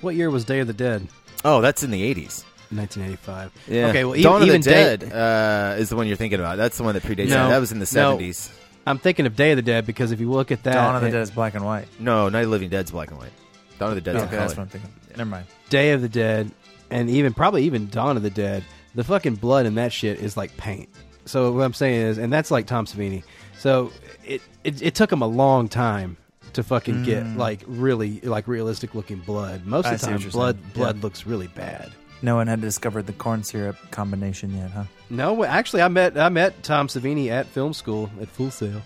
[SPEAKER 1] What year was Day of the Dead?
[SPEAKER 7] Oh, that's in the eighties.
[SPEAKER 1] 1985.
[SPEAKER 7] Yeah.
[SPEAKER 1] Okay, well,
[SPEAKER 7] Dawn
[SPEAKER 1] even,
[SPEAKER 7] of the
[SPEAKER 1] even
[SPEAKER 7] Dead
[SPEAKER 1] Day,
[SPEAKER 7] uh, is the one you're thinking about. That's the one that predates
[SPEAKER 1] No,
[SPEAKER 7] that. That was in the
[SPEAKER 1] no.
[SPEAKER 7] seventies.
[SPEAKER 1] I'm thinking of Day of the Dead because if you look at that,
[SPEAKER 8] Dawn of the
[SPEAKER 1] it-
[SPEAKER 8] Dead is black and white.
[SPEAKER 7] No, Night of the Living Dead's black and white. Dawn of the Dead's
[SPEAKER 8] okay,
[SPEAKER 7] in
[SPEAKER 8] that's
[SPEAKER 7] color.
[SPEAKER 8] what I'm thinking. Never mind.
[SPEAKER 1] Day of the Dead, and even probably even Dawn of the Dead, the fucking blood in that shit is like paint. So what I'm saying is, and that's like Tom Savini. So it it, it took him a long time to fucking get
[SPEAKER 8] Mm.
[SPEAKER 1] like really like realistic looking blood. Most
[SPEAKER 8] I
[SPEAKER 1] of the time,
[SPEAKER 8] you're
[SPEAKER 1] blood
[SPEAKER 8] saying.
[SPEAKER 1] blood
[SPEAKER 8] Yeah.
[SPEAKER 1] looks really bad.
[SPEAKER 8] No one had discovered the corn syrup combination yet, huh?
[SPEAKER 1] No, well, actually, I met I met Tom Savini at film school at Full Sail,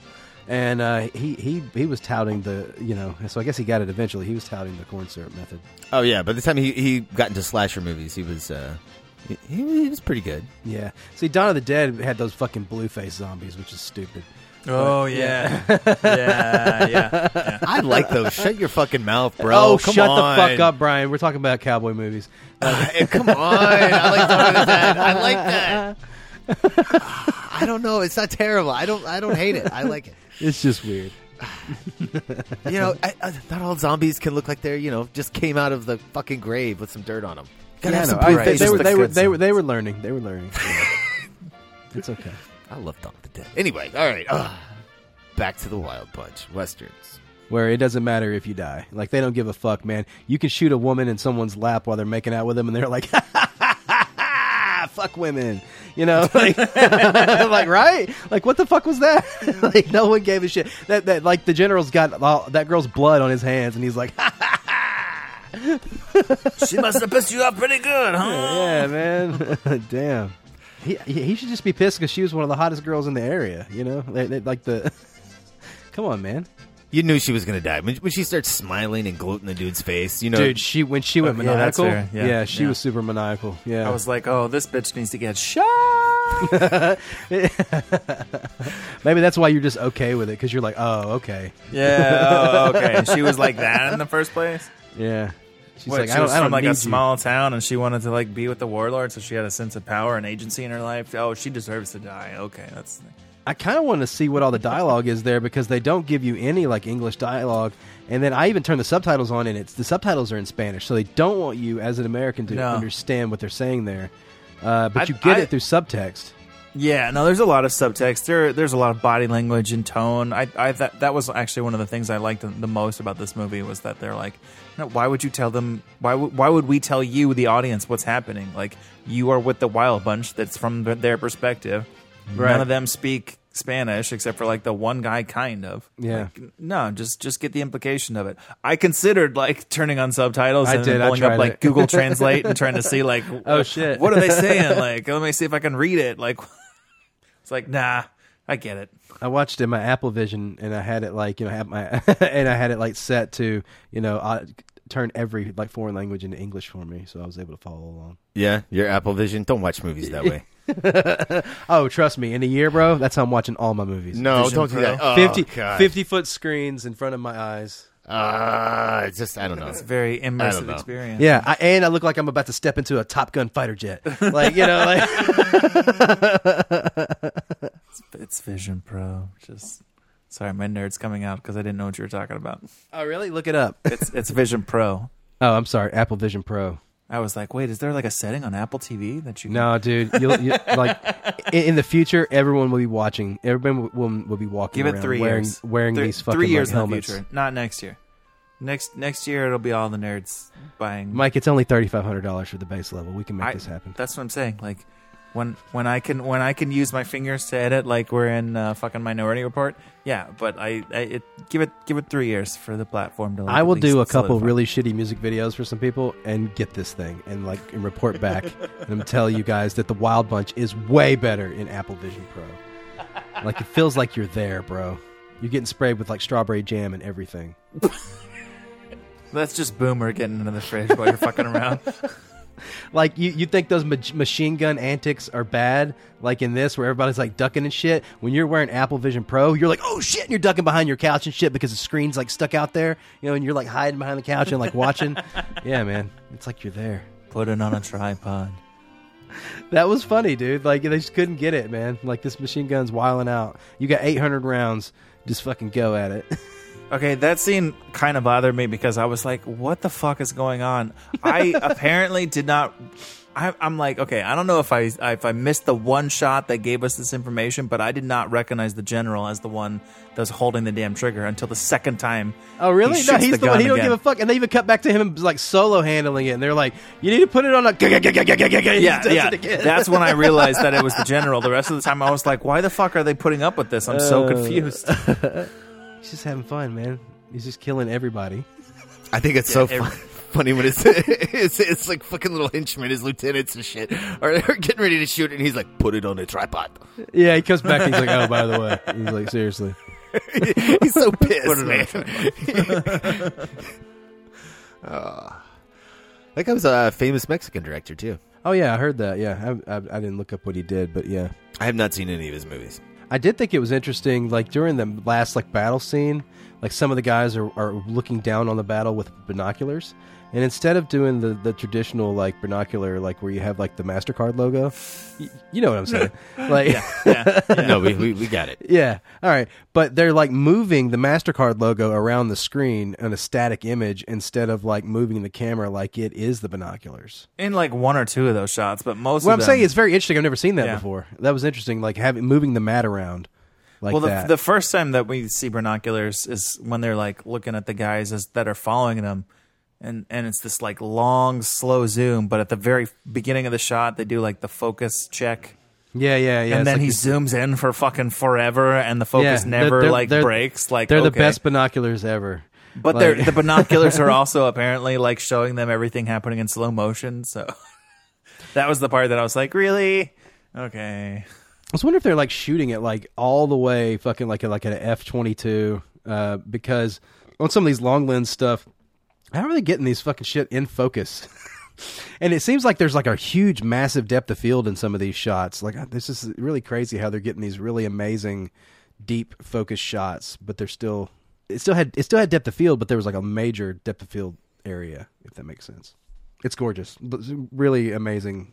[SPEAKER 1] and uh, he he he was touting the you know. So I guess he got it eventually. He was touting the corn syrup method.
[SPEAKER 7] Oh yeah, by the time he, he got into slasher movies, he was uh, he, he was pretty good.
[SPEAKER 1] Yeah. See, Dawn of the Dead had those fucking blue face zombies, which is stupid.
[SPEAKER 8] Oh,
[SPEAKER 1] But-
[SPEAKER 8] yeah. Yeah, yeah, yeah. [LAUGHS]
[SPEAKER 7] I like those. Shut your fucking mouth, bro.
[SPEAKER 1] oh,
[SPEAKER 7] Come
[SPEAKER 1] shut
[SPEAKER 7] on.
[SPEAKER 1] the fuck up, Brian. We're talking about cowboy movies. [LAUGHS]
[SPEAKER 7] Eh, Come on. I like Dawn of the Dead. I like that. [LAUGHS] I don't know. It's not terrible. I don't. I don't hate it. I like it.
[SPEAKER 1] It's just weird. [LAUGHS]
[SPEAKER 7] You know, I, I, not all zombies can look like they're you know just came out of the fucking grave with some dirt on them. Gotta
[SPEAKER 1] Yeah,
[SPEAKER 7] have
[SPEAKER 1] I
[SPEAKER 7] some
[SPEAKER 1] know. I-
[SPEAKER 7] blue
[SPEAKER 1] they, they were
[SPEAKER 8] the
[SPEAKER 1] they were they were they were learning. They were learning. [LAUGHS] it's okay.
[SPEAKER 7] I love Dawn of the Dead. Anyway, all right. ugh. back to the Wild Bunch westerns.
[SPEAKER 1] Where it doesn't matter if you die. Like they don't give a fuck, man. You can shoot a woman in someone's lap while they're making out with them, and they're like, [LAUGHS] "Fuck women," you know, [LAUGHS] like, [LAUGHS] like right? Like what the fuck was that? [LAUGHS] like no one gave a shit. That that like the general's got all, that girl's blood on his hands, and he's like,
[SPEAKER 8] she must have pissed you off pretty good, huh?
[SPEAKER 1] "Yeah, man, damn." He he he should just be pissed because she was one of the hottest girls in the area. You know, They- they- like the. Come on, man.
[SPEAKER 7] You knew she was gonna die when, when she starts smiling and gloating the dude's face. You know,
[SPEAKER 1] Dude, she when she oh, went
[SPEAKER 8] Oh, yeah, that's
[SPEAKER 1] maniacal,
[SPEAKER 8] fair. Yeah.
[SPEAKER 1] she
[SPEAKER 8] Yeah.
[SPEAKER 1] was super maniacal. Yeah,
[SPEAKER 8] I was like, oh, this bitch needs to get shot. [LAUGHS]
[SPEAKER 1] maybe that's why you're just okay with it because you're like, oh, okay,
[SPEAKER 8] Yeah. Oh, okay. And she was like that in the first place.
[SPEAKER 1] yeah. She's
[SPEAKER 8] What,
[SPEAKER 1] like,
[SPEAKER 8] she
[SPEAKER 1] I don't,
[SPEAKER 8] was
[SPEAKER 1] I don't
[SPEAKER 8] from like
[SPEAKER 1] need
[SPEAKER 8] a
[SPEAKER 1] you.
[SPEAKER 8] small town, and she wanted to like be with the warlord, so she had a sense of power and agency in her life. Oh, she deserves to die. Okay, that's
[SPEAKER 1] I kind of want to see what all the dialogue is there because they don't give you any like English dialogue, and then I even turn the subtitles on, and it's the subtitles are in Spanish, so they don't want you as an American to
[SPEAKER 8] No.
[SPEAKER 1] understand what they're saying there, uh, but
[SPEAKER 8] I-
[SPEAKER 1] you get
[SPEAKER 8] I-
[SPEAKER 1] it through subtext.
[SPEAKER 8] Yeah, no, there's a lot of subtext. There, there's a lot of body language and tone. I, I that that was actually one of the things I liked the, the most about this movie was that they're like, no, why would you tell them? Why would why would we tell you, the audience, what's happening? Like you are with the Wild Bunch. That's from their perspective.
[SPEAKER 1] Right.
[SPEAKER 8] None of them speak Spanish except for like the one guy, kind of.
[SPEAKER 1] Yeah.
[SPEAKER 8] Like, no, just just get the implication of it. I considered like turning on subtitles
[SPEAKER 1] I
[SPEAKER 8] and
[SPEAKER 1] did, I
[SPEAKER 8] pulling up like
[SPEAKER 1] it.
[SPEAKER 8] Google [LAUGHS] Translate and trying to see like, [LAUGHS]
[SPEAKER 1] Oh, shit.
[SPEAKER 8] what are they [LAUGHS] saying? Like, let me see if I can read it. Like, it's like, nah, I get it.
[SPEAKER 1] I watched it in my Apple Vision, and I had it like you know, have my and I had it like set to you know, uh, turn every like foreign language into English for me, so I was able to follow along.
[SPEAKER 7] yeah, your Apple Vision. Don't watch movies that way. [LAUGHS]
[SPEAKER 1] oh, trust me, in a year, bro, that's how I'm watching all my movies.
[SPEAKER 7] No, Vision don't do that. Oh,
[SPEAKER 1] 50, 50 foot screens in front of my eyes.
[SPEAKER 7] Uh, it's just I don't know.
[SPEAKER 8] It's a very immersive
[SPEAKER 7] know.
[SPEAKER 8] experience.
[SPEAKER 1] Yeah, I, and I look like I'm about to step into a Top Gun fighter jet. Like you know, like [LAUGHS] [LAUGHS]
[SPEAKER 8] It's, it's Vision Pro. Just sorry, my nerd's coming out because I didn't know what you were talking about.
[SPEAKER 1] oh really? Look it up.
[SPEAKER 8] It's it's Vision Pro.
[SPEAKER 1] Oh, I'm sorry, Apple Vision Pro.
[SPEAKER 8] I was like, wait, is there like a setting on Apple TV that you?
[SPEAKER 1] Can- No, dude. You'll, you [LAUGHS] like in, in the future, everyone will be watching. Everyone will, will be walking
[SPEAKER 8] Give it
[SPEAKER 1] around
[SPEAKER 8] three
[SPEAKER 1] wearing
[SPEAKER 8] years.
[SPEAKER 1] wearing these fucking
[SPEAKER 8] three years
[SPEAKER 1] like, helmets.
[SPEAKER 8] in the future, not next year. Next next year, it'll be all the nerds buying.
[SPEAKER 1] Mike, it's only thirty five hundred dollars for the base level. We can make
[SPEAKER 8] I-
[SPEAKER 1] this happen.
[SPEAKER 8] That's what I'm saying. Like when when I can when I can use my fingers to edit, like we're in uh, fucking Minority Report. Yeah, but I, I it, give it give it three years for the platform to. Like,
[SPEAKER 1] I will do a couple
[SPEAKER 8] solidify.
[SPEAKER 1] really shitty music videos for some people and get this thing and like and report back [LAUGHS] and tell you guys that the Wild Bunch is way better in Apple Vision Pro. Like it feels like you're there, bro. You're getting sprayed with like strawberry jam and everything. [LAUGHS]
[SPEAKER 8] That's just Boomer getting into the fridge while you're fucking around. [LAUGHS] [LAUGHS]
[SPEAKER 1] Like you, you think those ma- machine gun antics are bad? Like in this, where everybody's like ducking and shit. When you're wearing Apple Vision Pro, you're like, oh shit, and you're ducking behind your couch and shit because the screen's like stuck out there, you know, and you're like hiding behind the couch and like watching. [LAUGHS] yeah, man, it's like you're there.
[SPEAKER 8] Put it on a tripod. [LAUGHS]
[SPEAKER 1] That was funny, dude. Like they just couldn't get it, man. Like this machine gun's wiling out. You got 800 rounds. Just fucking go at it.
[SPEAKER 8] Okay, that scene kind of bothered me because I was like, "What the fuck is going on?" I [LAUGHS] apparently did not. I, I'm like, okay, I don't know if I if I missed the one shot that gave us this information, but I did not recognize the general as the one that was holding the damn trigger until the second time.
[SPEAKER 1] Oh really?
[SPEAKER 8] he
[SPEAKER 1] no, he's the,
[SPEAKER 8] gun
[SPEAKER 1] one. He don't
[SPEAKER 8] again.
[SPEAKER 1] give a fuck. And they even cut back to him like solo handling it. And they're like, "You need to put it on a." [LAUGHS]
[SPEAKER 8] Yeah,
[SPEAKER 1] yeah,
[SPEAKER 8] yeah. That's when I [LAUGHS] realized that it was the general. The rest of the time, I was like, "Why the fuck are they putting up with this?" I'm so
[SPEAKER 1] Uh,
[SPEAKER 8] confused.
[SPEAKER 1] He's just having fun, man. He's just killing everybody.
[SPEAKER 7] I think it's
[SPEAKER 8] Yeah,
[SPEAKER 7] so
[SPEAKER 8] every-
[SPEAKER 7] fun, funny when it's, [LAUGHS] it's it's like fucking little henchmen, his lieutenants and shit are, are getting ready to shoot, and he's like, "Put it on a tripod."
[SPEAKER 1] Yeah, he comes back. and He's like, "Oh, by the way," he's like, "Seriously." [LAUGHS]
[SPEAKER 7] he's so pissed,
[SPEAKER 8] it on
[SPEAKER 7] man. [LAUGHS] Ah. that guy was a famous Mexican director too.
[SPEAKER 1] Oh yeah, I heard that. Yeah, I, I, I didn't look up what he did, but yeah,
[SPEAKER 7] I have not seen any of his movies.
[SPEAKER 1] I did think it was interesting. Like during the last like battle scene, like some of the guys are, are looking down on the battle with binoculars, and instead of doing the, the traditional like binocular, like where you have like the Mastercard logo, y- you know what I'm saying? [LAUGHS] Like,
[SPEAKER 8] yeah,
[SPEAKER 7] no, we, we we got it.
[SPEAKER 1] Yeah. All right. But they're like moving the MasterCard logo around the screen on a static image instead of like moving the camera like it is the binoculars.
[SPEAKER 8] In like one or two of those shots, but most.
[SPEAKER 1] What
[SPEAKER 8] of
[SPEAKER 1] I'm saying
[SPEAKER 8] them-
[SPEAKER 1] is very interesting. I've never seen that
[SPEAKER 8] Yeah.
[SPEAKER 1] before. That was interesting. Like having moving the mat around like
[SPEAKER 8] well, the,
[SPEAKER 1] that.
[SPEAKER 8] the first time that we see binoculars is when they're like looking at the guys as, that are following them, and and it's this like long, slow zoom. But at the very beginning of the shot, they do like the focus check,
[SPEAKER 1] yeah, yeah, yeah.
[SPEAKER 8] and then
[SPEAKER 1] like
[SPEAKER 8] he zooms in for fucking forever, and the focus
[SPEAKER 1] Yeah,
[SPEAKER 8] never
[SPEAKER 1] they're-
[SPEAKER 8] like
[SPEAKER 1] they're-
[SPEAKER 8] breaks. Like
[SPEAKER 1] they're the best binoculars ever.
[SPEAKER 8] But
[SPEAKER 1] Like-
[SPEAKER 8] they're, the binoculars are [LAUGHS] also apparently like showing them everything happening in slow motion. So [LAUGHS] that was the part that I was like, really? Okay.
[SPEAKER 1] I was wondering if they're like shooting it like all the way fucking like a, like an F twenty two uh, because on some of these long lens stuff, how are they getting these fucking shit in focus? [LAUGHS] and it seems like there's like a huge, massive depth of field in some of these shots. Like this is really crazy how they're getting these really amazing, deep focus shots, but they're still it still had it still had depth of field, but there was like a major depth of field area, if that makes sense. It's gorgeous, but really amazing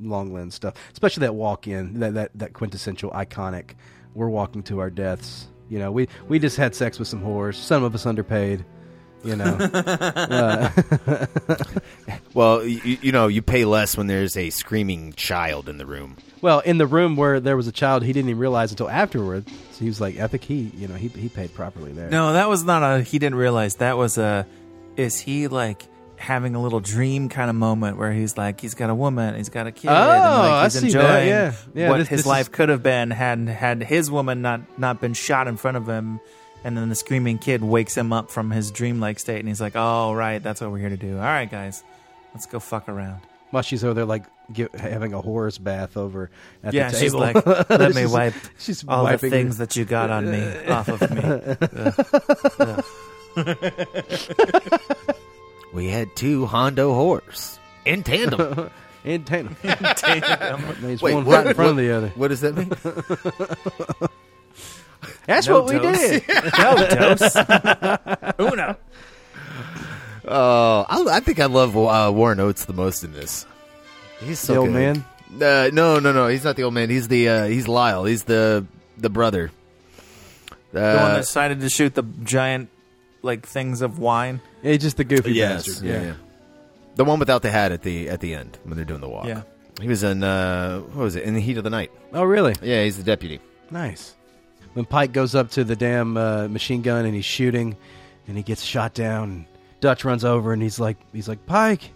[SPEAKER 1] long lens stuff, especially that walk in, that, that that quintessential iconic. We're walking to our deaths. You know, we we just had sex with some whores. Some of us underpaid. You know. Uh, [LAUGHS] [LAUGHS]
[SPEAKER 7] well, you, you know, you pay less when there's a screaming child in the room.
[SPEAKER 1] well, in the room where there was a child, he didn't even realize until afterward. So he was like, "Epic." He, you know, he he paid properly there.
[SPEAKER 8] No, that was not a. He didn't realize that was a. Is he like having a little dream kind of moment where he's like he's got a woman, he's got a kid,
[SPEAKER 1] Oh,
[SPEAKER 8] and like
[SPEAKER 1] I see
[SPEAKER 8] enjoying
[SPEAKER 1] that, yeah. Yeah,
[SPEAKER 8] what
[SPEAKER 1] this-
[SPEAKER 8] his
[SPEAKER 1] this
[SPEAKER 8] life
[SPEAKER 1] is-
[SPEAKER 8] could have been had had his woman not not been shot in front of him. And then the screaming kid wakes him up from his dreamlike state, and he's like, "Oh, right, that's what we're here to do. All right, guys, let's go fuck around."
[SPEAKER 1] While she's over there, like give, having a horse bath over at
[SPEAKER 8] yeah,
[SPEAKER 1] the
[SPEAKER 8] she's
[SPEAKER 1] table.
[SPEAKER 8] like, "Let me [LAUGHS]
[SPEAKER 1] She's-
[SPEAKER 8] wipe
[SPEAKER 1] she's
[SPEAKER 8] all the
[SPEAKER 1] wiping her-
[SPEAKER 8] things that you got on me [LAUGHS] off of me." Ugh. [LAUGHS]
[SPEAKER 7] We had two Hondo horse in tandem.
[SPEAKER 1] in tandem.
[SPEAKER 8] in
[SPEAKER 1] tandem.
[SPEAKER 7] Wait,
[SPEAKER 1] one
[SPEAKER 7] what-
[SPEAKER 1] right in front of the other.
[SPEAKER 7] What does that mean?
[SPEAKER 1] That's
[SPEAKER 8] No
[SPEAKER 1] what we
[SPEAKER 8] dose.
[SPEAKER 1] did. [LAUGHS]
[SPEAKER 8] No dose. [LAUGHS] Uno.
[SPEAKER 7] Oh, I, I think I love uh, Warren Oates the most in this. He's so
[SPEAKER 1] The old
[SPEAKER 7] good.
[SPEAKER 1] man?
[SPEAKER 7] Uh, no, no, no. He's not the old man. He's the uh, he's Lyle. He's the the brother.
[SPEAKER 8] the one that
[SPEAKER 7] Uh,
[SPEAKER 8] decided to shoot the giant like things of wine.
[SPEAKER 1] Yeah, just the goofy
[SPEAKER 7] yes,
[SPEAKER 1] bastard.
[SPEAKER 7] yeah, yeah. The one without the hat at the at the end when they're doing the walk.
[SPEAKER 8] Yeah.
[SPEAKER 7] He was in uh, what was it? In the heat of the night.
[SPEAKER 1] Oh, really?
[SPEAKER 7] Yeah, he's the deputy.
[SPEAKER 1] Nice. When Pike goes up to the damn uh, machine gun and he's shooting, and he gets shot down. And Dutch runs over and he's like, he's like Pike,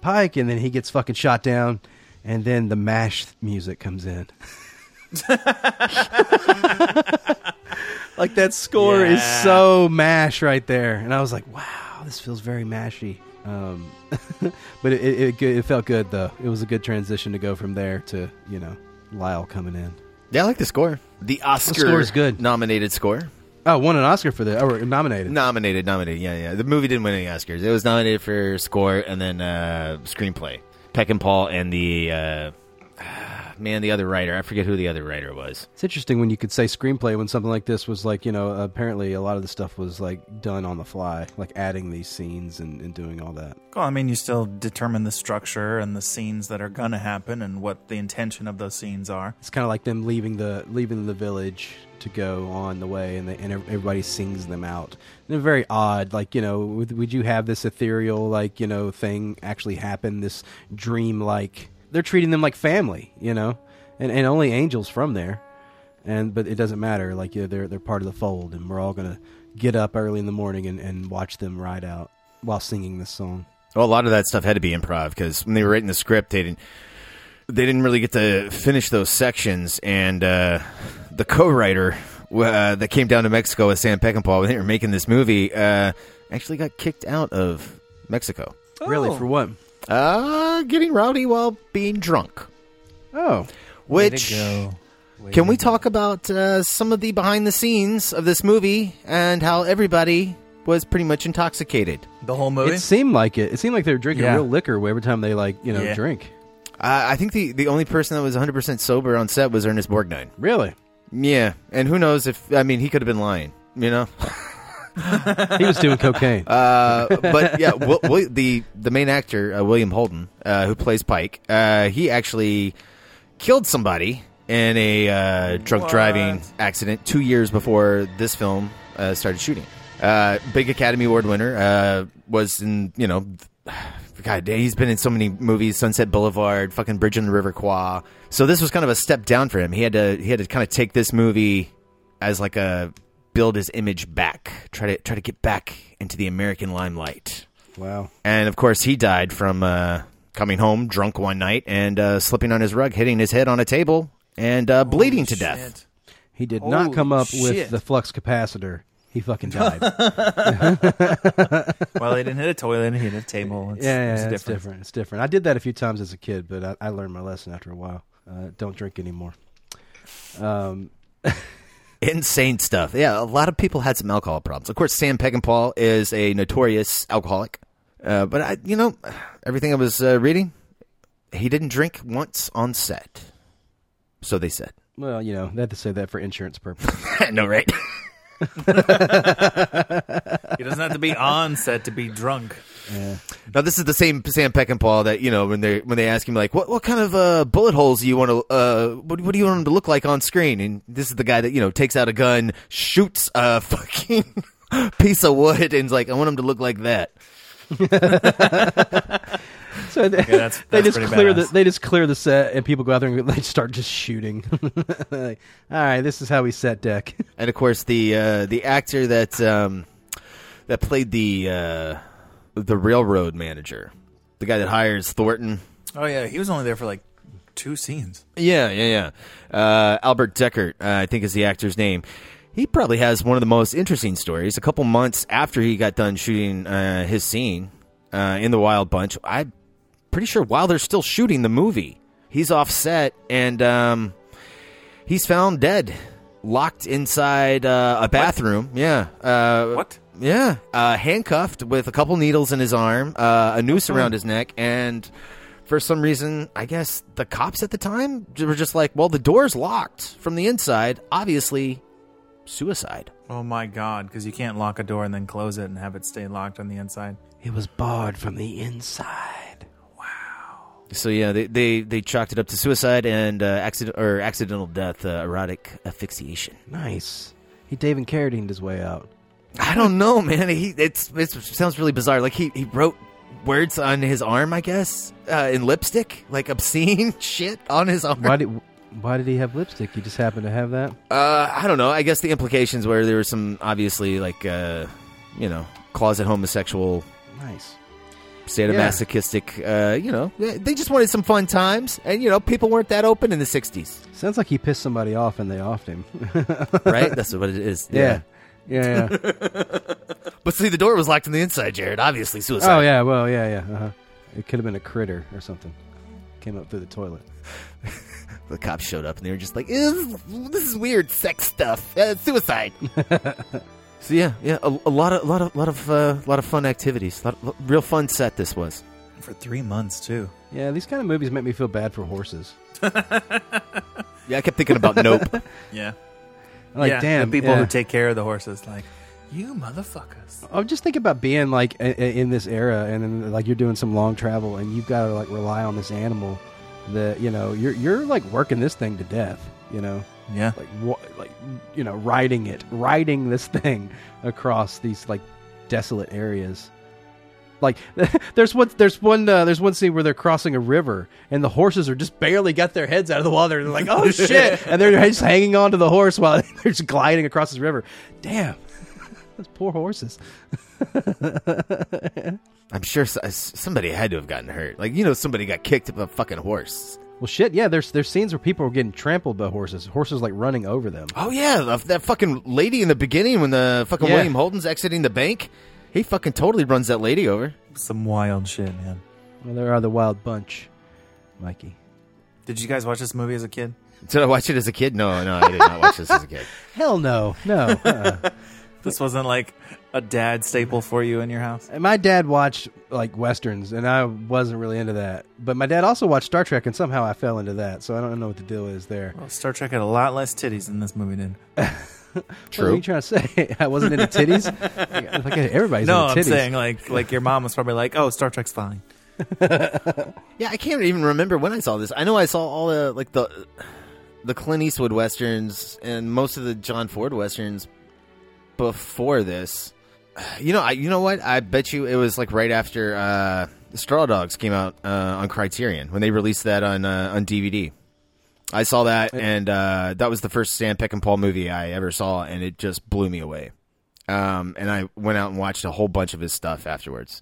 [SPEAKER 1] Pike, and then he gets fucking shot down, and then the mash music comes in. [LAUGHS] like that score is so mash right there, and I was like, wow, this feels very mashy. Um, [LAUGHS] but it, it, it, it felt good though. It was a good transition to go from there to you know Lyle coming in.
[SPEAKER 7] Yeah, I like the score. The Oscar
[SPEAKER 1] score is good.
[SPEAKER 7] nominated score.
[SPEAKER 1] Oh, won an Oscar for that. Or nominated.
[SPEAKER 7] Nominated, nominated. Yeah, yeah. The movie didn't win any Oscars. It was nominated for score and then uh, screenplay. Peckinpah and the uh, man, the other writer. I forget who the other writer was.
[SPEAKER 1] It's interesting when you could say screenplay when something like this was like, you know, apparently a lot of the stuff was like done on the fly, like adding these scenes and, and doing all that.
[SPEAKER 8] Well, I mean, you still determine the structure and the scenes that are going to happen and what the intention of those scenes are.
[SPEAKER 1] It's kind of like them leaving the leaving the village to go on the way, and they, and everybody sings them out. And they're very odd. Like you know, would, would you have this ethereal like you know thing actually happen? This dream like they're treating them like family, you know, and and only angels from there. And but it doesn't matter. Like yeah, they're they're part of the fold, and we're all gonna get up early in the morning and, and watch them ride out while singing this song.
[SPEAKER 7] Well, a lot of that stuff had to be improv because when they were writing the script, they didn't they didn't really get to finish those sections, and uh, the co-writer uh, that came down to Mexico with Sam Peckinpah when they were making this movie uh, actually got kicked out of Mexico.
[SPEAKER 1] Really, for what?
[SPEAKER 7] Uh, getting rowdy while being drunk.
[SPEAKER 1] Oh,
[SPEAKER 7] Which can we talk about uh, some of the behind the scenes of this movie and how everybody was pretty much intoxicated?
[SPEAKER 8] The whole movie?
[SPEAKER 1] It seemed like it. It seemed like they were drinking
[SPEAKER 7] Yeah.
[SPEAKER 1] real liquor every time they like you know
[SPEAKER 7] Yeah.
[SPEAKER 1] drink.
[SPEAKER 7] Uh, I think the, the only person that was 100% sober on set was Ernest Borgnine.
[SPEAKER 1] Really?
[SPEAKER 7] Yeah, and who knows if I mean he could have been lying, you know. [LAUGHS]
[SPEAKER 1] He was doing cocaine. [LAUGHS]
[SPEAKER 7] Uh, but yeah, Will, Will, the the main actor uh, William Holden, uh, who plays Pike, uh, he actually killed somebody in a uh, drunk
[SPEAKER 8] What?
[SPEAKER 7] driving accident two years before this film uh, started shooting. Uh, big Academy Award winner uh, was in you know. [SIGHS] God, he's been in so many movies: Sunset Boulevard, fucking Bridge on the River Kwai. So this was kind of a step down for him. He had to he had to kind of take this movie as like a build his image back, try to try to get back into the American limelight.
[SPEAKER 1] Wow.
[SPEAKER 7] And of course, he died from uh, coming home drunk one night and uh, slipping on his rug, hitting his head on a table, and uh, bleeding to death.
[SPEAKER 1] He did not come up
[SPEAKER 8] shit.
[SPEAKER 1] with the flux capacitor. He fucking died. [LAUGHS] [LAUGHS]
[SPEAKER 8] well, he didn't hit a toilet; they hit a table. It's,
[SPEAKER 1] yeah, yeah,
[SPEAKER 8] it's
[SPEAKER 1] it's
[SPEAKER 8] different.
[SPEAKER 1] different. It's different. I did that a few times as a kid, but I, I learned my lesson after a while. Uh, don't drink anymore. Um, [LAUGHS]
[SPEAKER 7] Insane stuff. Yeah, a lot of people had some alcohol problems. Of course, Sam Peckinpah is a notorious alcoholic. Uh, but I, you know, everything I was uh, reading, he didn't drink once on set. So they said.
[SPEAKER 1] Well, you know, they had to say that for insurance purposes. [LAUGHS]
[SPEAKER 7] no, right? [LAUGHS]
[SPEAKER 8] He doesn't have to be on set to be drunk.
[SPEAKER 1] Yeah.
[SPEAKER 7] Now this is the same Sam Peckinpah that you know when they when they ask him like what what kind of uh, bullet holes do you want to uh what, what do you want him to look like on screen and this is the guy that you know takes out a gun shoots a [LAUGHS] fucking piece of wood and is like I want him to look like that. [LAUGHS]
[SPEAKER 1] So they,
[SPEAKER 8] that's-
[SPEAKER 1] they just
[SPEAKER 8] pretty
[SPEAKER 1] clear the they just clear the set and people go out there and [LAUGHS] they start just shooting. like, All right, this is how we set deck.
[SPEAKER 7] And of course the uh, the actor that um, that played the uh, the railroad manager, the guy that hires Thornton.
[SPEAKER 8] Oh yeah, he was only there for like two scenes.
[SPEAKER 7] Yeah, yeah, yeah. Uh, Albert Dekker, uh, I think is the actor's name. He probably has one of the most interesting stories. A couple months after he got done shooting uh, his scene uh, in the Wild Bunch, I'm pretty sure while they're still shooting the movie, he's off set and um, he's found dead, locked inside uh, a bathroom. Yeah. Uh,
[SPEAKER 8] What?
[SPEAKER 7] Yeah, uh, handcuffed with a couple needles in his arm, uh, a noose around his neck, and for some reason, I guess the cops at the time were just like, "Well, the door's locked from the inside. Obviously, suicide."
[SPEAKER 8] Oh my god, because you can't lock a door and then close it and have it stay locked on the inside.
[SPEAKER 1] It was barred from the inside. Wow.
[SPEAKER 7] So yeah, they they, they chalked it up to suicide and uh, accident or accidental death, uh, erotic asphyxiation.
[SPEAKER 1] Nice. He David Carradine his way out.
[SPEAKER 7] I don't know, man. He it's it sounds really bizarre. Like he he wrote words on his arm, I guess, uh, in lipstick, like obscene [LAUGHS] shit on his arm.
[SPEAKER 1] Why did why did he have lipstick? He just happened to have that.
[SPEAKER 7] Uh, I don't know. I guess the implications were there was some obviously like uh, you know closet homosexual
[SPEAKER 1] Nice.
[SPEAKER 7] state sadomasochistic. Uh, you know, they just wanted some fun times, and you know, people weren't that open in the '60s,
[SPEAKER 1] Sounds like he pissed somebody off and they offed him. [LAUGHS]
[SPEAKER 7] right? That's what it is.
[SPEAKER 1] yeah. Yeah, yeah. [LAUGHS]
[SPEAKER 7] But see, the door was locked on the inside, Jared. Obviously, suicide.
[SPEAKER 1] oh yeah, well yeah, yeah. Uh-huh. It could have been a critter or something. Came up through the toilet. [LAUGHS]
[SPEAKER 7] The cops showed up and they were just like, "Ew, "This is weird sex stuff. Uh, suicide." [LAUGHS] so yeah, yeah, a, a lot of, lot of, lot of, uh, lot of fun activities. Lot lot- real fun set this was.
[SPEAKER 8] For three months too.
[SPEAKER 1] Yeah, these kind of movies make me feel bad for horses.
[SPEAKER 7] Yeah, I kept thinking about Nope.
[SPEAKER 8] Yeah.
[SPEAKER 1] Like,
[SPEAKER 8] yeah,
[SPEAKER 1] damn,
[SPEAKER 8] the people
[SPEAKER 1] yeah.
[SPEAKER 8] who take care of the horses, like you motherfuckers.
[SPEAKER 1] I'm just thinking about being like in this era, and then like you're doing some long travel, and you've got to like rely on this animal. That you know, you're you're like working this thing to death. You know,
[SPEAKER 8] Yeah.
[SPEAKER 1] like wa- like you know, riding it, riding this [LAUGHS] thing across these like desolate areas. Like [LAUGHS] there's one there's one uh, there's one scene where they're crossing a river and the horses are just barely got their heads out of the water. They're like, oh [LAUGHS] shit, and they're just hanging on to the horse while [LAUGHS] they're just gliding across this river. Damn, those poor horses.
[SPEAKER 7] I'm sure somebody had to have gotten hurt. Like you know, somebody got kicked by a fucking horse.
[SPEAKER 1] Well, shit, yeah. There's there's scenes where people are getting trampled by horses. Horses like running over them.
[SPEAKER 7] Oh yeah, that fucking lady in the beginning when the fucking
[SPEAKER 1] Yeah.
[SPEAKER 7] William Holden's exiting the bank, he fucking totally runs that lady over.
[SPEAKER 8] Some wild shit, man.
[SPEAKER 1] Well, there are the wild bunch, Mikey.
[SPEAKER 8] Did you guys watch this movie as a kid?
[SPEAKER 7] Did I watch it as a kid? No, no, I did not watch this as a kid. [LAUGHS]
[SPEAKER 1] Hell no, no. uh-uh. [LAUGHS]
[SPEAKER 8] This wasn't like a dad staple for you in your house.
[SPEAKER 1] And my dad watched like westerns, and I wasn't really into that. But my dad also watched Star Trek, and somehow I fell into that. So I don't know what the deal is there.
[SPEAKER 8] Well, Star Trek had a lot less titties than this movie did. [LAUGHS] [LAUGHS]
[SPEAKER 1] What are you trying to say? [LAUGHS] I wasn't into titties. [LAUGHS] like everybody's
[SPEAKER 8] no,
[SPEAKER 1] into
[SPEAKER 8] I'm
[SPEAKER 1] titties.
[SPEAKER 8] saying like like your mom was probably like, "Oh, Star Trek's fine."
[SPEAKER 7] Yeah, I can't even remember when I saw this. I know I saw all the like the the Clint Eastwood westerns and most of the John Ford westerns before this. [SIGHS] You know, I you know what? I bet you it was like right after uh, the Straw Dogs came out uh, on Criterion when they released that on uh, on DVD. I saw that, and uh, that was the first Sam Peckinpah movie I ever saw, and it just blew me away. Um, and I went out and watched a whole bunch of his stuff afterwards.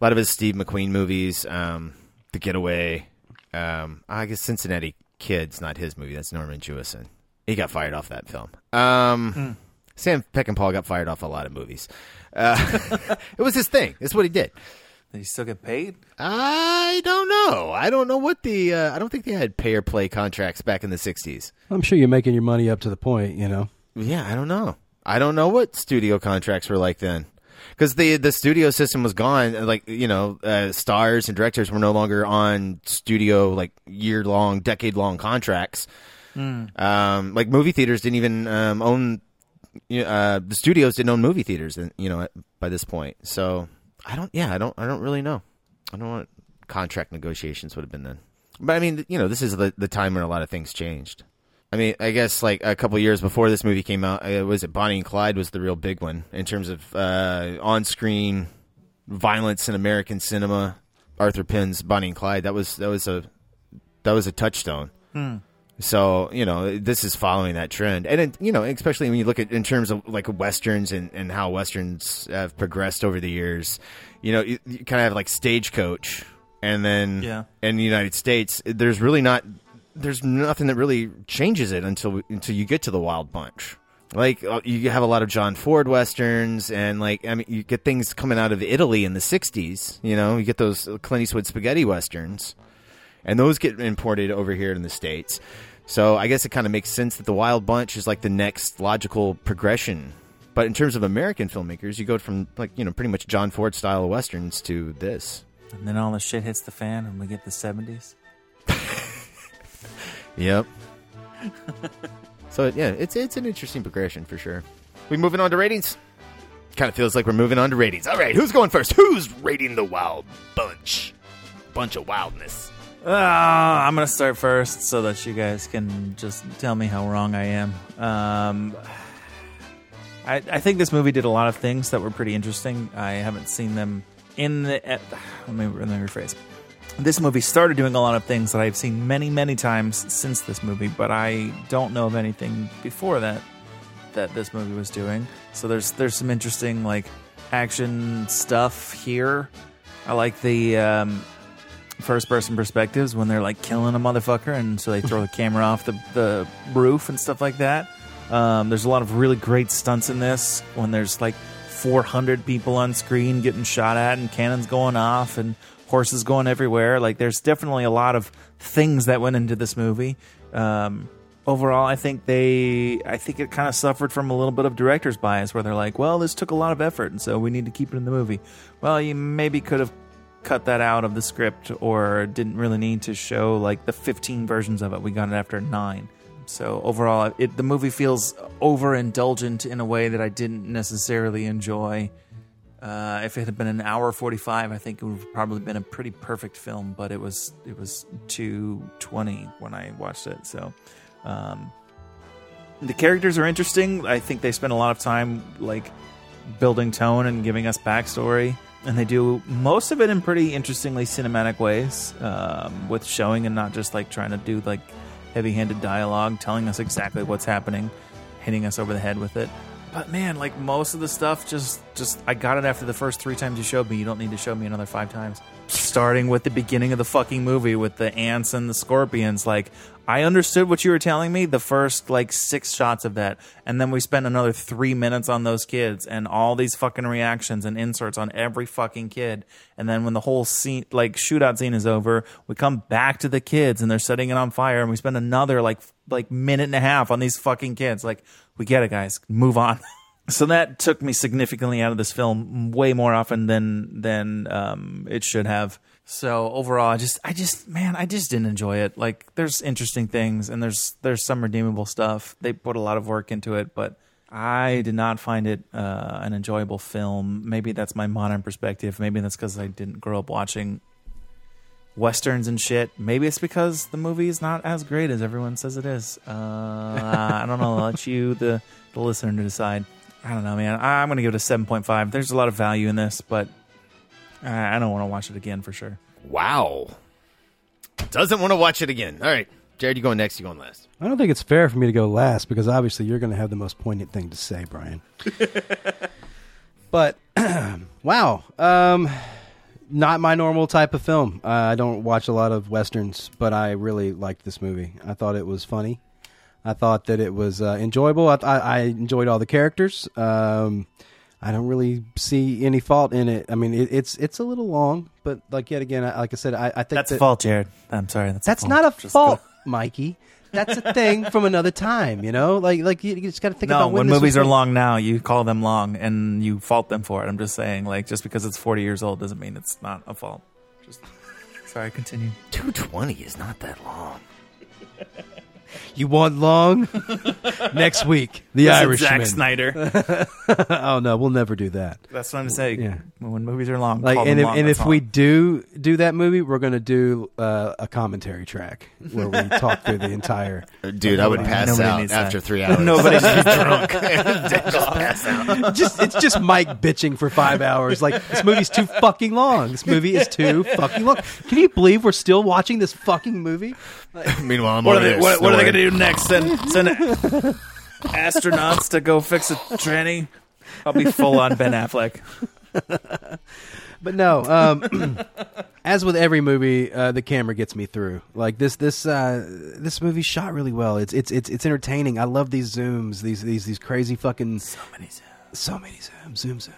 [SPEAKER 7] A lot of his Steve McQueen movies, um, The Getaway. Um, I guess Cincinnati Kids, not his movie. That's Norman Jewison. He got fired off that film. Um, Sam Peckinpah got fired off a lot of movies. Uh, [LAUGHS] it was his thing. It's what he did.
[SPEAKER 8] Did he still get paid?
[SPEAKER 7] I don't know. I don't know what the. Uh, I don't think they had pay or play contracts back in the '60s.
[SPEAKER 1] I'm sure you're making your money up to the point, you know.
[SPEAKER 7] yeah, I don't know. I don't know what studio contracts were like then. Because the the studio system was gone, like you know, uh, stars and directors were no longer on studio like year long, decade long contracts.
[SPEAKER 8] Mm.
[SPEAKER 7] Um, like movie theaters didn't even um, own. you know, Uh, the studios didn't own movie theaters, you know, by this point. So I don't. Yeah, I don't. I don't really know. I don't know what contract negotiations would have been then. But I mean, you know, this is the the time when a lot of things changed. I mean, I guess like a couple years before this movie came out, uh, was it Bonnie and Clyde was the real big one in terms of uh, on-screen violence in American cinema. Arthur Penn's Bonnie and Clyde that was that was a that was a touchstone.
[SPEAKER 8] Hmm.
[SPEAKER 7] So you know this is following that trend, and it, you know especially when you look at in terms of like westerns and, and how westerns have progressed over the years. You know, you, you kind of have like Stagecoach, and then
[SPEAKER 8] Yeah.
[SPEAKER 7] in the United States, there's really not there's nothing that really changes it until until you get to the Wild Bunch. Like uh, you have a lot of John Ford westerns, and like I mean, you get things coming out of Italy in the '60s. You know, you get those Clint Eastwood spaghetti westerns, and those get imported over here in the states. So I guess it kind of makes sense that the Wild Bunch is like the next logical progression. But in terms of American filmmakers, you go from like you know pretty much John Ford style westerns to this.
[SPEAKER 8] And then all the shit hits the fan, and we get the seventies. [LAUGHS]
[SPEAKER 7] Yep. [LAUGHS] so yeah, it's it's an interesting progression for sure. We moving on to ratings. Kind of feels like we're moving on to ratings. All right, who's going first? Who's rating the Wild Bunch? Bunch of wildness.
[SPEAKER 8] Ah, I'm gonna start first so that you guys can just tell me how wrong I am. Um, I, I think this movie did a lot of things that were pretty interesting. I haven't seen them in the. Let me let me rephrase. This movie started doing a lot of things that I've seen many, many times since this movie, but I don't know of anything before that that this movie was doing. So there's there's some interesting like action stuff here. I like the um, first person perspectives when they're like killing a motherfucker, and so they throw the camera off the the roof and stuff like that. Um, there's a lot of really great stunts in this when there's like 400 people on screen getting shot at and cannons going off and horses going everywhere. Like there's definitely a lot of things that went into this movie. Um, overall, I think they, I think it kind of suffered from a little bit of director's bias where they're like, well, this took a lot of effort, and so we need to keep it in the movie. Well, you maybe could have cut that out of the script or didn't really need to show like the 15 versions of it. We got it after nine. So overall, it, the movie feels overindulgent in a way that I didn't necessarily enjoy. Uh, if it had been an hour 45, I think it would have probably been a pretty perfect film, but it was it was 220 when I watched it. So um, the characters are interesting. I think they spend a lot of time like building tone and giving us backstory, and they do most of it in pretty interestingly cinematic ways, um, with showing and not just like trying to do like heavy-handed dialogue, telling us exactly what's happening, hitting us over the head with it. But man, like most of the stuff, just just I got it after the first three times you showed me. You don't need to show me another five times. Starting with the beginning of the fucking movie with the ants and the scorpions, like I understood what you were telling me the first like six shots of that, and then we spent another three minutes on those kids and all these fucking reactions and inserts on every fucking kid. And then when the whole scene, like shootout scene, is over, we come back to the kids and they're setting it on fire, and we spend another like like minute and a half on these fucking kids. Like we get it, guys. Move on. [LAUGHS] so that took me significantly out of this film way more often than than um, it should have. So overall, I just, I just, man, I just didn't enjoy it. Like, there's interesting things and there's there's some redeemable stuff. They put a lot of work into it, but I did not find it uh, an enjoyable film. Maybe that's my modern perspective. Maybe that's because I didn't grow up watching westerns and shit. Maybe it's because the movie is not as great as everyone says it is. Uh, I don't know. I'll let you, the the listener, to decide. I don't know, man. I'm gonna give it a seven point five. There's a lot of value in this, but I I don't want to watch it again for sure.
[SPEAKER 7] Wow. Doesn't want to watch it again. All right, Jared, you going next? You going last?
[SPEAKER 1] I don't think it's fair for me to go last because obviously you're going to have the most poignant thing to say, Brian. [LAUGHS] but [CLEARS THROAT] wow, um, not my normal type of film. Uh, I don't watch a lot of westerns, but I really liked this movie. I thought it was funny. I thought that it was uh, enjoyable. I, I, I enjoyed all the characters. Um, I don't really see any fault in it. I mean, it, it's it's a little long, but like yet again, I, like I said, I, I think
[SPEAKER 8] That's
[SPEAKER 1] that,
[SPEAKER 8] a fault, Jared. I'm sorry. That's,
[SPEAKER 1] That's
[SPEAKER 8] a
[SPEAKER 1] not a
[SPEAKER 8] Just
[SPEAKER 1] fault,
[SPEAKER 8] go-
[SPEAKER 1] Mikey. that's a thing [LAUGHS] from another time. You know, like like you, you just got to think
[SPEAKER 8] no,
[SPEAKER 1] about
[SPEAKER 8] when
[SPEAKER 1] this was
[SPEAKER 8] movies are
[SPEAKER 1] made.
[SPEAKER 8] long now, you call them long and you fault them for it. I'm just saying, like, just because it's 40 years old doesn't mean it's not a fault. Just sorry, continue.
[SPEAKER 7] 220 is not that long. [LAUGHS]
[SPEAKER 1] You want long? [LAUGHS] Next week, The
[SPEAKER 8] Listen,
[SPEAKER 1] Irishman.
[SPEAKER 8] Zack Snyder. [LAUGHS]
[SPEAKER 1] oh no, we'll never do that.
[SPEAKER 8] That's what I'm saying.
[SPEAKER 1] Yeah.
[SPEAKER 8] When movies are long,
[SPEAKER 1] Like,
[SPEAKER 8] call
[SPEAKER 1] and
[SPEAKER 8] them
[SPEAKER 1] if,
[SPEAKER 8] long,
[SPEAKER 1] and
[SPEAKER 8] that's
[SPEAKER 1] if
[SPEAKER 8] all.
[SPEAKER 1] we do do that movie, we're gonna do uh, a commentary track where we [LAUGHS] talk through the entire.
[SPEAKER 7] Dude, I would pass
[SPEAKER 8] nobody
[SPEAKER 7] out after
[SPEAKER 8] that.
[SPEAKER 7] three hours.
[SPEAKER 8] Nobody's
[SPEAKER 7] drunk. just pass out.
[SPEAKER 1] just it's just Mike bitching for five hours. Like this movie's too fucking long. This movie is too fucking long. Can you believe we're still watching this fucking movie? [LAUGHS]
[SPEAKER 7] Meanwhile, I'm
[SPEAKER 8] What are they? What, what are they going to do next? Send send [LAUGHS] astronauts to go fix a tranny? I'll be full on Ben Affleck. [LAUGHS]
[SPEAKER 1] But no, um, [CLEARS THROAT] as with every movie, uh, the camera gets me through. Like this, this, uh, this movie shot really well. It's it's it's it's entertaining. I love these zooms, these these these crazy fucking so
[SPEAKER 8] many zooms,
[SPEAKER 1] so many zooms, zoom zoom.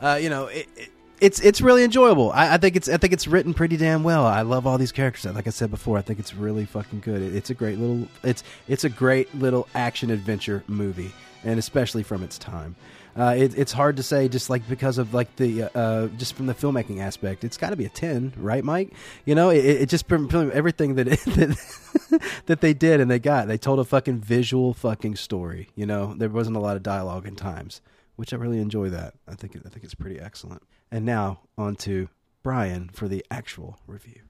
[SPEAKER 1] Uh, you know, it, it, it's it's really enjoyable. I, I think it's I think it's written pretty damn well. I love all these characters. Like I said before, I think it's really fucking good. It, it's a great little it's it's a great little action adventure movie, and especially from its time. Uh, it, it's hard to say just like because of like the uh, uh, just from the filmmaking aspect. It's got to be a ten, right, Mike? You know, it, it just everything that [LAUGHS] that that they did and they got. They told a fucking visual fucking story. You know, there wasn't a lot of dialogue in times, which I really enjoy. That I think I think it's pretty excellent. And now on to Brian for the actual review.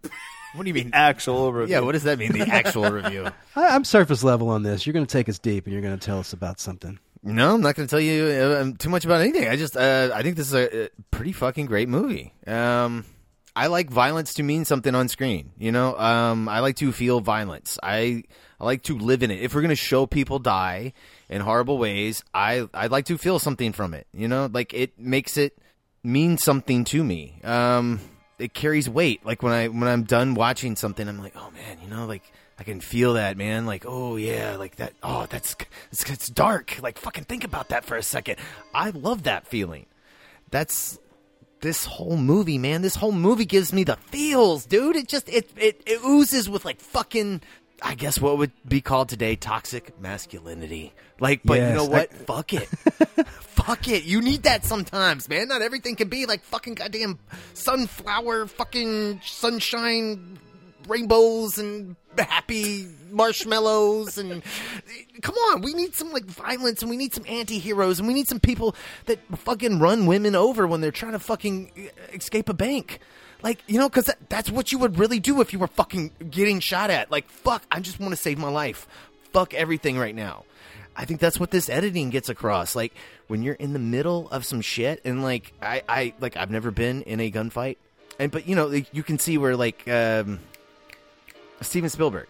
[SPEAKER 7] What do you mean?
[SPEAKER 8] Actual review.
[SPEAKER 7] Yeah, what does that mean? The [LAUGHS] actual review.
[SPEAKER 1] I, I'm surface level on this. You're going to take us deep, and you're going to tell us about something.
[SPEAKER 7] No, I'm not going to tell you uh, too much about anything. I just, uh, I think this is a, a pretty fucking great movie. Um, I like violence to mean something on screen. You know, um, I like to feel violence. I, I like to live in it. If we're going to show people die in horrible ways, I, I'd like to feel something from it. You know, like it makes it mean something to me. Um, it carries weight. Like when I, when I'm done watching something, I'm like, oh man, you know, like. I can feel that, man. Like, oh yeah, like that. Oh, that's it's, it's dark. Like, fucking think about that for a second. I love that feeling. That's this whole movie, man. This whole movie gives me the feels, dude. It just it it, it oozes with like fucking. I guess what would be called today toxic masculinity. Like, but you
[SPEAKER 1] Yes,
[SPEAKER 7] know
[SPEAKER 1] I-
[SPEAKER 7] what? Fuck it. [LAUGHS] Fuck it. You need that sometimes, man. Not everything can be like fucking goddamn sunflower, fucking sunshine, rainbows, and happy marshmallows. And come on, we need some like violence, and we need some anti-heroes, and we need some people that fucking run women over when they're trying to fucking escape a bank. Like, you know, because that, that's what you would really do if you were fucking getting shot at. Like, fuck, I just want to save my life. Fuck everything right now. I think that's what this editing gets across. Like when you're in the middle of some shit, and like I, I like I've never been in a gunfight, and but you know like, you can see where like um, Steven Spielberg,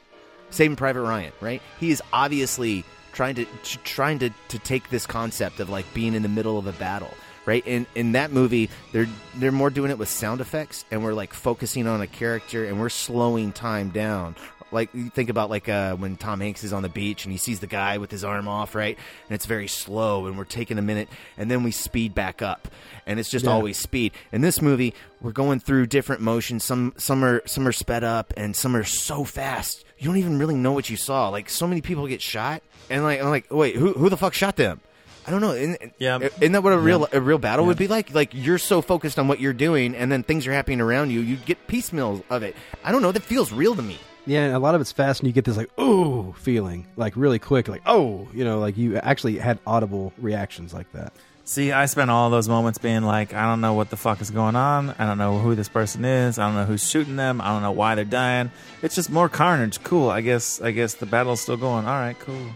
[SPEAKER 7] Saving Private Ryan, right? He is obviously trying to t- trying to to take this concept of like being in the middle of a battle. Right in in that movie, they're they're more doing it with sound effects, and we're like focusing on a character, and we're slowing time down like you think about like uh, when Tom Hanks is on the beach and he sees the guy with his arm off, right? And it's very slow, and we're taking a minute, and then we speed back up, and it's just
[SPEAKER 1] Yeah.
[SPEAKER 7] always speed. In this movie, we're going through different motions. Some some are some are sped up, and some are so fast you don't even really know what you saw. Like so many people get shot, and like I'm like, wait, who who the fuck shot them? I don't know. Isn't,
[SPEAKER 8] Yeah.
[SPEAKER 7] isn't that what a real
[SPEAKER 8] Yeah.
[SPEAKER 7] a real battle
[SPEAKER 8] Yeah.
[SPEAKER 7] would be like? Like you're so focused on what you're doing, and then things are happening around you. You get piecemeal of it. I don't know. That feels real to me.
[SPEAKER 1] Yeah, and a lot of it's fast, and you get this like "ooh" feeling, like really quick, like "oh," you know, like you actually had audible reactions like that.
[SPEAKER 8] See, I spent all those moments being like, I don't know what the fuck is going on. I don't know who this person is. I don't know who's shooting them. I don't know why they're dying. It's just more carnage. Cool. I guess. I guess the battle's still going. All right. Cool.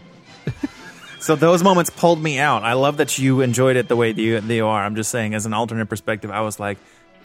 [SPEAKER 8] [LAUGHS] so those moments pulled me out. I love that you enjoyed it the way that you, that you are. I'm just saying, as an alternate perspective, I was like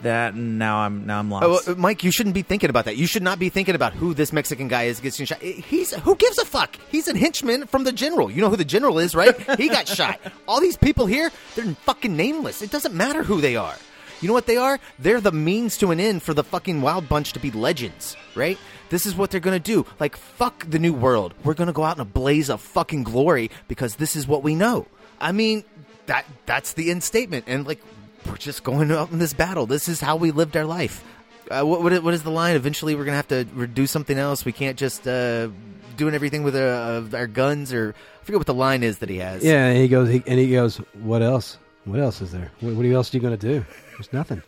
[SPEAKER 8] that. And now I'm now I'm lost.
[SPEAKER 7] Oh, uh, Mike, you shouldn't be thinking about that. You should not be thinking about who this Mexican guy is getting shot. He's who gives a fuck? He's a henchman from the general. You know who the general is, right? [LAUGHS] he got shot. All these people here, they're fucking nameless. It doesn't matter who they are. You know what they are? They're the means to an end for the fucking Wild Bunch to be legends, right? This is what they're gonna do. Like, fuck the new world. We're gonna go out in a blaze of fucking glory because this is what we know. I mean, that that's the end statement. And like, we're just going out in this battle. This is how we lived our life. Uh, what, what, what is the line? Eventually, we're gonna have to do something else. We can't just uh, doing everything with uh, our guns, or I forget what the line is that he has.
[SPEAKER 1] Yeah, and he goes, he, and he goes, "What else? What else is there? What, what else are you going to do? There's nothing."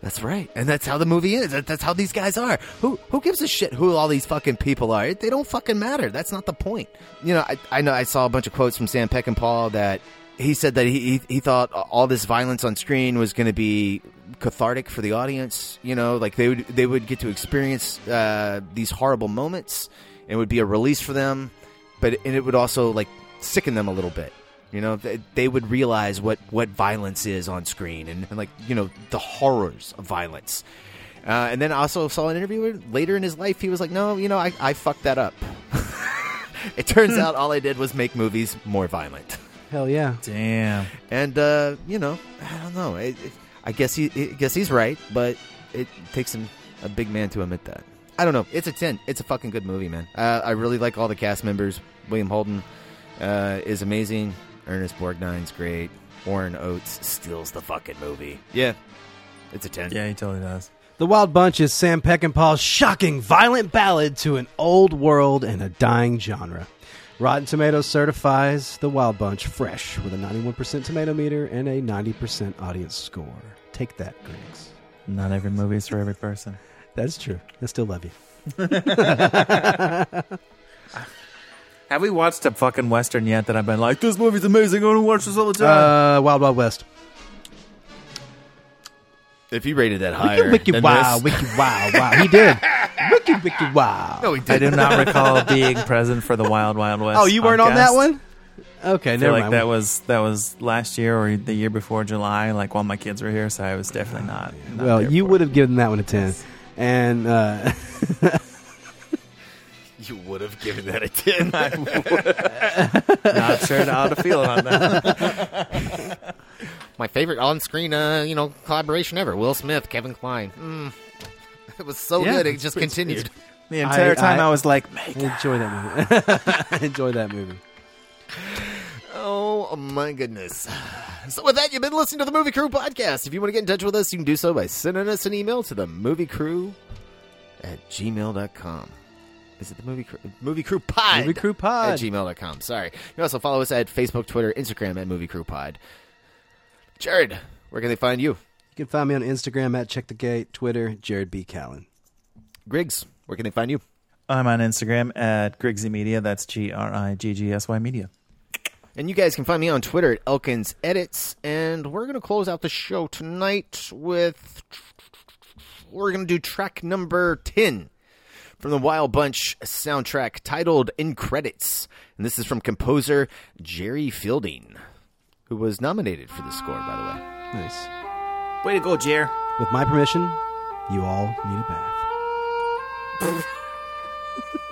[SPEAKER 7] That's right, and that's how the movie is. That's how these guys are. Who who gives a shit who all these fucking people are? They don't fucking matter. That's not the point. You know, I, I know I saw a bunch of quotes from Sam Peckinpah that he said that he he, thought all this violence on screen was going to be cathartic for the audience. You know, like they would they would get to experience uh, these horrible moments, and it would be a release for them. But and it would also like sicken them a little bit. You know, they, they would realize what, what violence is on screen and, and like, you know, the horrors of violence. Uh, and then also saw an interview where later in his life, he was like, no, you know, I, I fucked that up. [LAUGHS] it turns out all I did was make movies more violent.
[SPEAKER 1] Hell yeah!
[SPEAKER 8] Damn.
[SPEAKER 7] And, uh, you know, I don't know. It, it, I guess he I guess he's right, but it takes him a big man to admit that. I don't know. It's a 10. It's a fucking good movie, man. Uh, I really like all the cast members. William Holden uh, is amazing. Ernest Borgnine's great. Warren Oates steals the fucking movie. Yeah, it's a 10.
[SPEAKER 8] Yeah, he totally does.
[SPEAKER 1] The Wild Bunch is Sam Peckinpah's shocking, violent ballad to an old world and a dying genre. Rotten Tomatoes certifies The Wild Bunch fresh with a 91% tomato meter and a 90% audience score. Take that, Griggs.
[SPEAKER 8] Not every movie is for every person.
[SPEAKER 1] That's true. I still love you. [LAUGHS]
[SPEAKER 8] Have we watched a fucking western yet that I've been like, this movie's amazing. I want to watch this all the time.
[SPEAKER 1] Uh, Wild Wild West.
[SPEAKER 7] If you rated that higher,
[SPEAKER 1] Wiki, wiki
[SPEAKER 7] than
[SPEAKER 1] wow,
[SPEAKER 7] this-
[SPEAKER 1] wiki wow, wow. He did. wiki wiki wow.
[SPEAKER 7] No, he
[SPEAKER 8] I do
[SPEAKER 7] didn't.
[SPEAKER 8] not recall [LAUGHS] being present for the Wild Wild West.
[SPEAKER 1] Oh, you weren't on that
[SPEAKER 8] podcast.
[SPEAKER 1] one? Okay,
[SPEAKER 8] I
[SPEAKER 1] never
[SPEAKER 8] feel like
[SPEAKER 1] mind.
[SPEAKER 8] that was that was last year or the year before July, like while my kids were here. So I was definitely not. not
[SPEAKER 1] well,
[SPEAKER 8] there
[SPEAKER 1] you
[SPEAKER 8] for
[SPEAKER 1] would have given that one a 10. And uh, [LAUGHS]
[SPEAKER 7] You would have given that a 10. [LAUGHS]
[SPEAKER 8] it. not sure how to feel on that. [LAUGHS]
[SPEAKER 7] My favorite on-screen, uh, you know, collaboration ever. Will Smith, Kevin Kline. Mm. [LAUGHS] It was so
[SPEAKER 8] Yeah,
[SPEAKER 7] good. It
[SPEAKER 8] it's-
[SPEAKER 7] just
[SPEAKER 8] it's-
[SPEAKER 7] continued.
[SPEAKER 8] The entire time I, was like,
[SPEAKER 1] I enjoy that movie. I enjoy that movie.
[SPEAKER 7] Oh my goodness. So with that, you've been listening to the Movie Crew podcast. If you want to get in touch with us, you can do so by sending us an email to the movie crew at gmail.com. Is it the movie crew? Movie crew pod.
[SPEAKER 1] Movie Crew Pod.
[SPEAKER 7] At gmail.com. Sorry. You can also follow us at Facebook, Twitter, Instagram at movie crew pod. Jared, where can they find you?
[SPEAKER 1] You can find me on Instagram at Check the Gate, Twitter, Jared B. Callen.
[SPEAKER 7] Griggs, where can they find you?
[SPEAKER 8] I'm on Instagram at Griggsy Media. That's G R I G G S Y Media.
[SPEAKER 7] And you guys can find me on Twitter at Elkins Edits. And we're going to close out the show tonight with. We're going to do track number 10 from the Wild Bunch soundtrack titled In Credits. And this is from composer Jerry Fielding, who was nominated for the score, by the way.
[SPEAKER 1] Nice.
[SPEAKER 8] Way to go, Jer.
[SPEAKER 1] With my permission, you all need a bath. [LAUGHS]